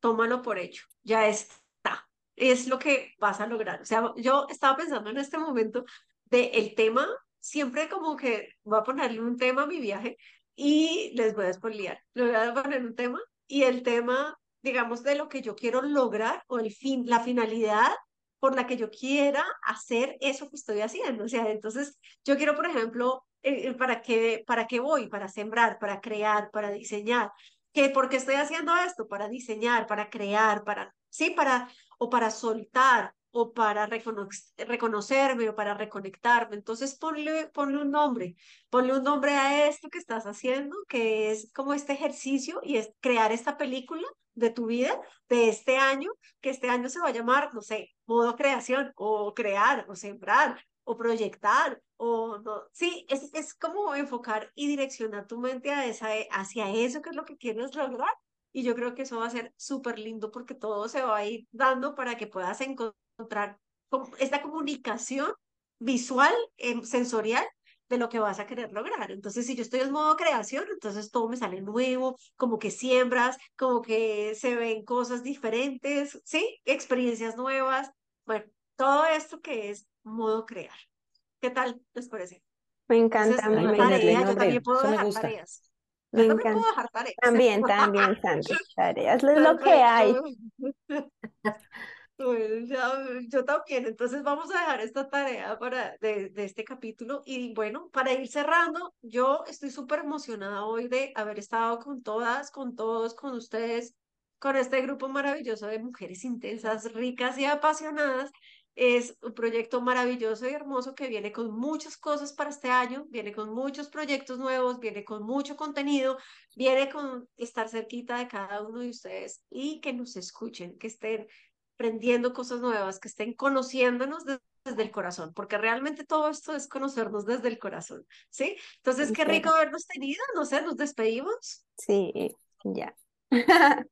tómalo por hecho, ya está, es lo que vas a lograr. O sea, yo estaba pensando en este momento de el tema, siempre como que voy a ponerle un tema a mi viaje y les voy a spoilear, le voy a poner un tema y el tema, digamos, de lo que yo quiero lograr o el fin, la finalidad por la que yo quiera hacer eso que estoy haciendo. O sea, entonces yo quiero, por ejemplo, eh, ¿para, qué, ¿para qué voy? Para sembrar, para crear, para diseñar que porque estoy haciendo esto para diseñar, para crear, para, sí, para, o para soltar, o para reconocerme, o para reconectarme. Entonces ponle, ponle un nombre, ponle un nombre a esto que estás haciendo, que es como este ejercicio y es crear esta película de tu vida, de este año, que este año se va a llamar, no sé, modo creación, o crear, o sembrar, o proyectar, o no. Sí, es, es como enfocar y direccionar tu mente a esa, hacia eso que es lo que quieres lograr. Y yo creo que eso va a ser súper lindo porque todo se va a ir dando para que puedas encontrar esta comunicación visual, em, sensorial de lo que vas a querer lograr. Entonces, si yo estoy en modo creación, entonces todo me sale nuevo, como que siembras, como que se ven cosas diferentes, ¿sí? Experiencias nuevas. Bueno, todo esto que es modo crear. ¿Qué tal les parece? Me encanta. me tarea, yo también puedo dejar tareas. Me yo también puedo dejar tareas. También, también, Sandy. Tareas es lo que hay. yo también, entonces vamos a dejar esta tarea para de, de este capítulo. Y bueno, para ir cerrando, yo estoy súper emocionada hoy de haber estado con todas, con todos, con ustedes, con este grupo maravilloso de mujeres intensas, ricas y apasionadas. Es un proyecto maravilloso y hermoso que viene con muchas cosas para este año, viene con muchos proyectos nuevos, viene con mucho contenido, viene con estar cerquita de cada uno de ustedes y que nos escuchen, que estén aprendiendo cosas nuevas, que estén conociéndonos desde el corazón, porque realmente todo esto es conocernos desde el corazón, ¿sí? Entonces, qué rico habernos tenido, no sé, nos despedimos. Sí, ya.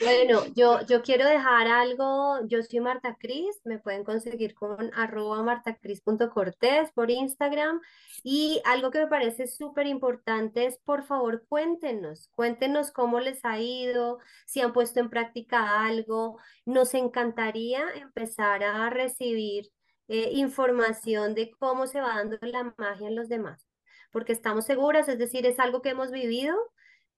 Bueno, yo, yo quiero dejar algo, yo soy Marta Cris, me pueden conseguir con arroba martacris.cortés por Instagram y algo que me parece súper importante es por favor cuéntenos, cuéntenos cómo les ha ido, si han puesto en práctica algo, nos encantaría empezar a recibir eh, información de cómo se va dando la magia en los demás, porque estamos seguras, es decir, es algo que hemos vivido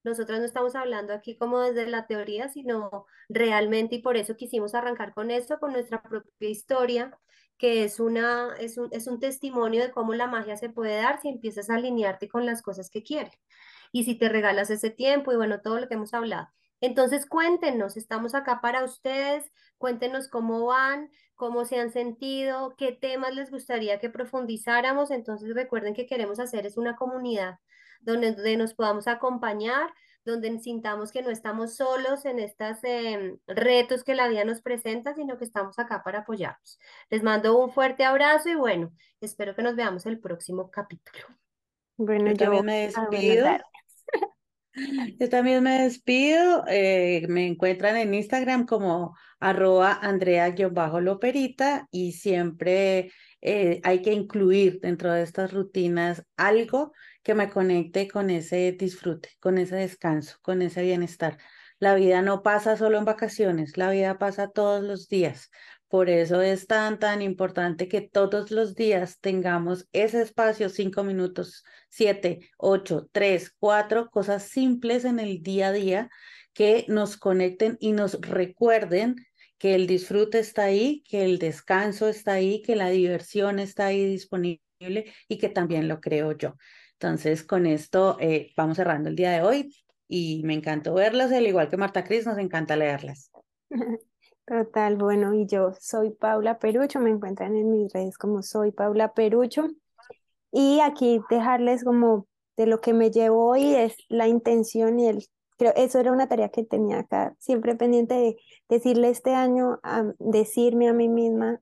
nosotras no estamos hablando aquí como desde la teoría, sino realmente y por eso quisimos arrancar con esto, con nuestra propia historia, que es, una, es, un, es un testimonio de cómo la magia se puede dar si empiezas a alinearte con las cosas que quieres. Y si te regalas ese tiempo y bueno, todo lo que hemos hablado. Entonces cuéntenos, estamos acá para ustedes, cuéntenos cómo van, cómo se han sentido, qué temas les gustaría que profundizáramos. Entonces recuerden que queremos hacer es una comunidad donde, nos podamos acompañar, donde sintamos que no estamos solos en estos em, retos que la vida nos presenta, sino que estamos acá para apoyarnos. Les mando un fuerte abrazo y bueno, espero que nos veamos el próximo capítulo. Bueno, Yo yo también me despido. Yo también me despido. eh, me encuentran en Instagram como arroba Andrea-Loperita y siempre eh, hay que incluir dentro de estas rutinas algo que me conecte con ese disfrute, con ese descanso, con ese bienestar. La vida no pasa solo en vacaciones, la vida pasa todos los días. Por eso es tan, tan importante que todos los días tengamos ese espacio, cinco minutos, siete, ocho, tres, cuatro, cosas simples en el día a día que nos conecten y nos recuerden que el disfrute está ahí, que el descanso está ahí, que la diversión está ahí disponible y que también lo creo yo. Entonces, con esto eh, vamos cerrando el día de hoy y me encantó verlas, al igual que Marta Cris, nos encanta leerlas. Total, bueno, y yo soy Paula Perucho, me encuentran en mis redes como soy Paula Perucho. Y aquí dejarles como de lo que me llevo hoy es la intención y el, creo, eso era una tarea que tenía acá, siempre pendiente de decirle este año, a, decirme a mí misma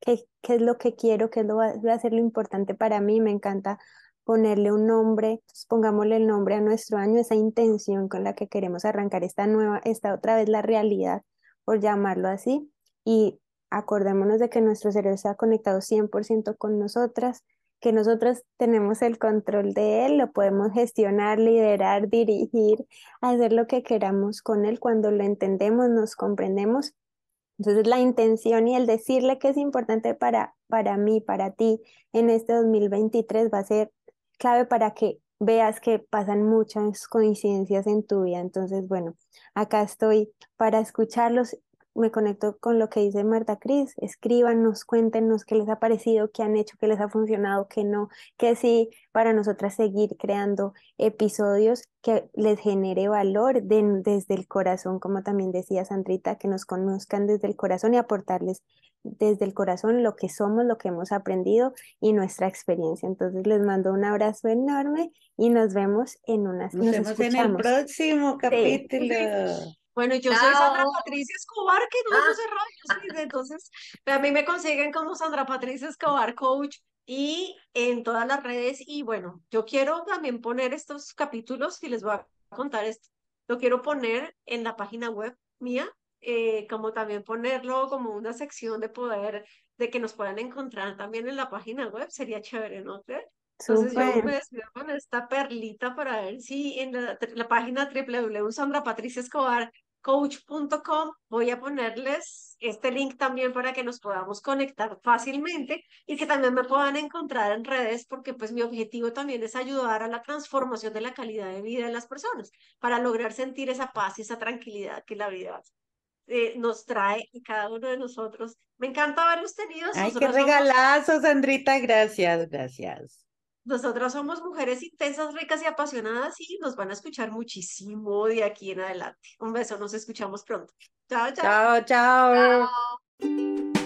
qué, qué es lo que quiero, qué es lo va, a ser lo importante para mí, me encanta ponerle un nombre, pues pongámosle el nombre a nuestro año, esa intención con la que queremos arrancar esta nueva, esta otra vez la realidad, por llamarlo así, y acordémonos de que nuestro cerebro está conectado 100% con nosotras, que nosotros tenemos el control de él, lo podemos gestionar, liderar, dirigir, hacer lo que queramos con él cuando lo entendemos, nos comprendemos. Entonces la intención y el decirle que es importante para, para mí, para ti en este 2023 va a ser clave para que veas que pasan muchas coincidencias en tu vida. Entonces, bueno, acá estoy para escucharlos me conecto con lo que dice Marta Cris, escríbanos, cuéntenos qué les ha parecido, qué han hecho, qué les ha funcionado, qué no, que sí, para nosotras seguir creando episodios que les genere valor desde el corazón, como también decía Sandrita, que nos conozcan desde el corazón y aportarles desde el corazón lo que somos, lo que hemos aprendido y nuestra experiencia. Entonces les mando un abrazo enorme y nos vemos en unas Nos, vemos en el próximo capítulo. Bueno, yo soy Sandra Patricia Escobar, que no ah. cerrado, entonces a mí me consiguen como Sandra Patricia Escobar Coach y en todas las redes y bueno, yo quiero también poner estos capítulos y les voy a contar esto, lo quiero poner en la página web mía, eh, como también ponerlo como una sección de poder, de que nos puedan encontrar también en la página web, sería chévere, ¿no? Entonces yo me despido con esta perlita para ver si en la, la página www.sandrapatriciaescobarcoach.com voy a ponerles este link también para que nos podamos conectar fácilmente y que también me puedan encontrar en redes porque pues mi objetivo también es ayudar a la transformación de la calidad de vida de las personas para lograr sentir esa paz y esa tranquilidad que la vida eh, nos trae a cada uno de nosotros. Me encanta haberlos tenido. Ay, qué regalazo, Sandrita. Gracias, gracias. Nosotras somos mujeres intensas, ricas y apasionadas y nos van a escuchar muchísimo de aquí en adelante. Un beso, nos escuchamos pronto. chao. Chao, chao. chao.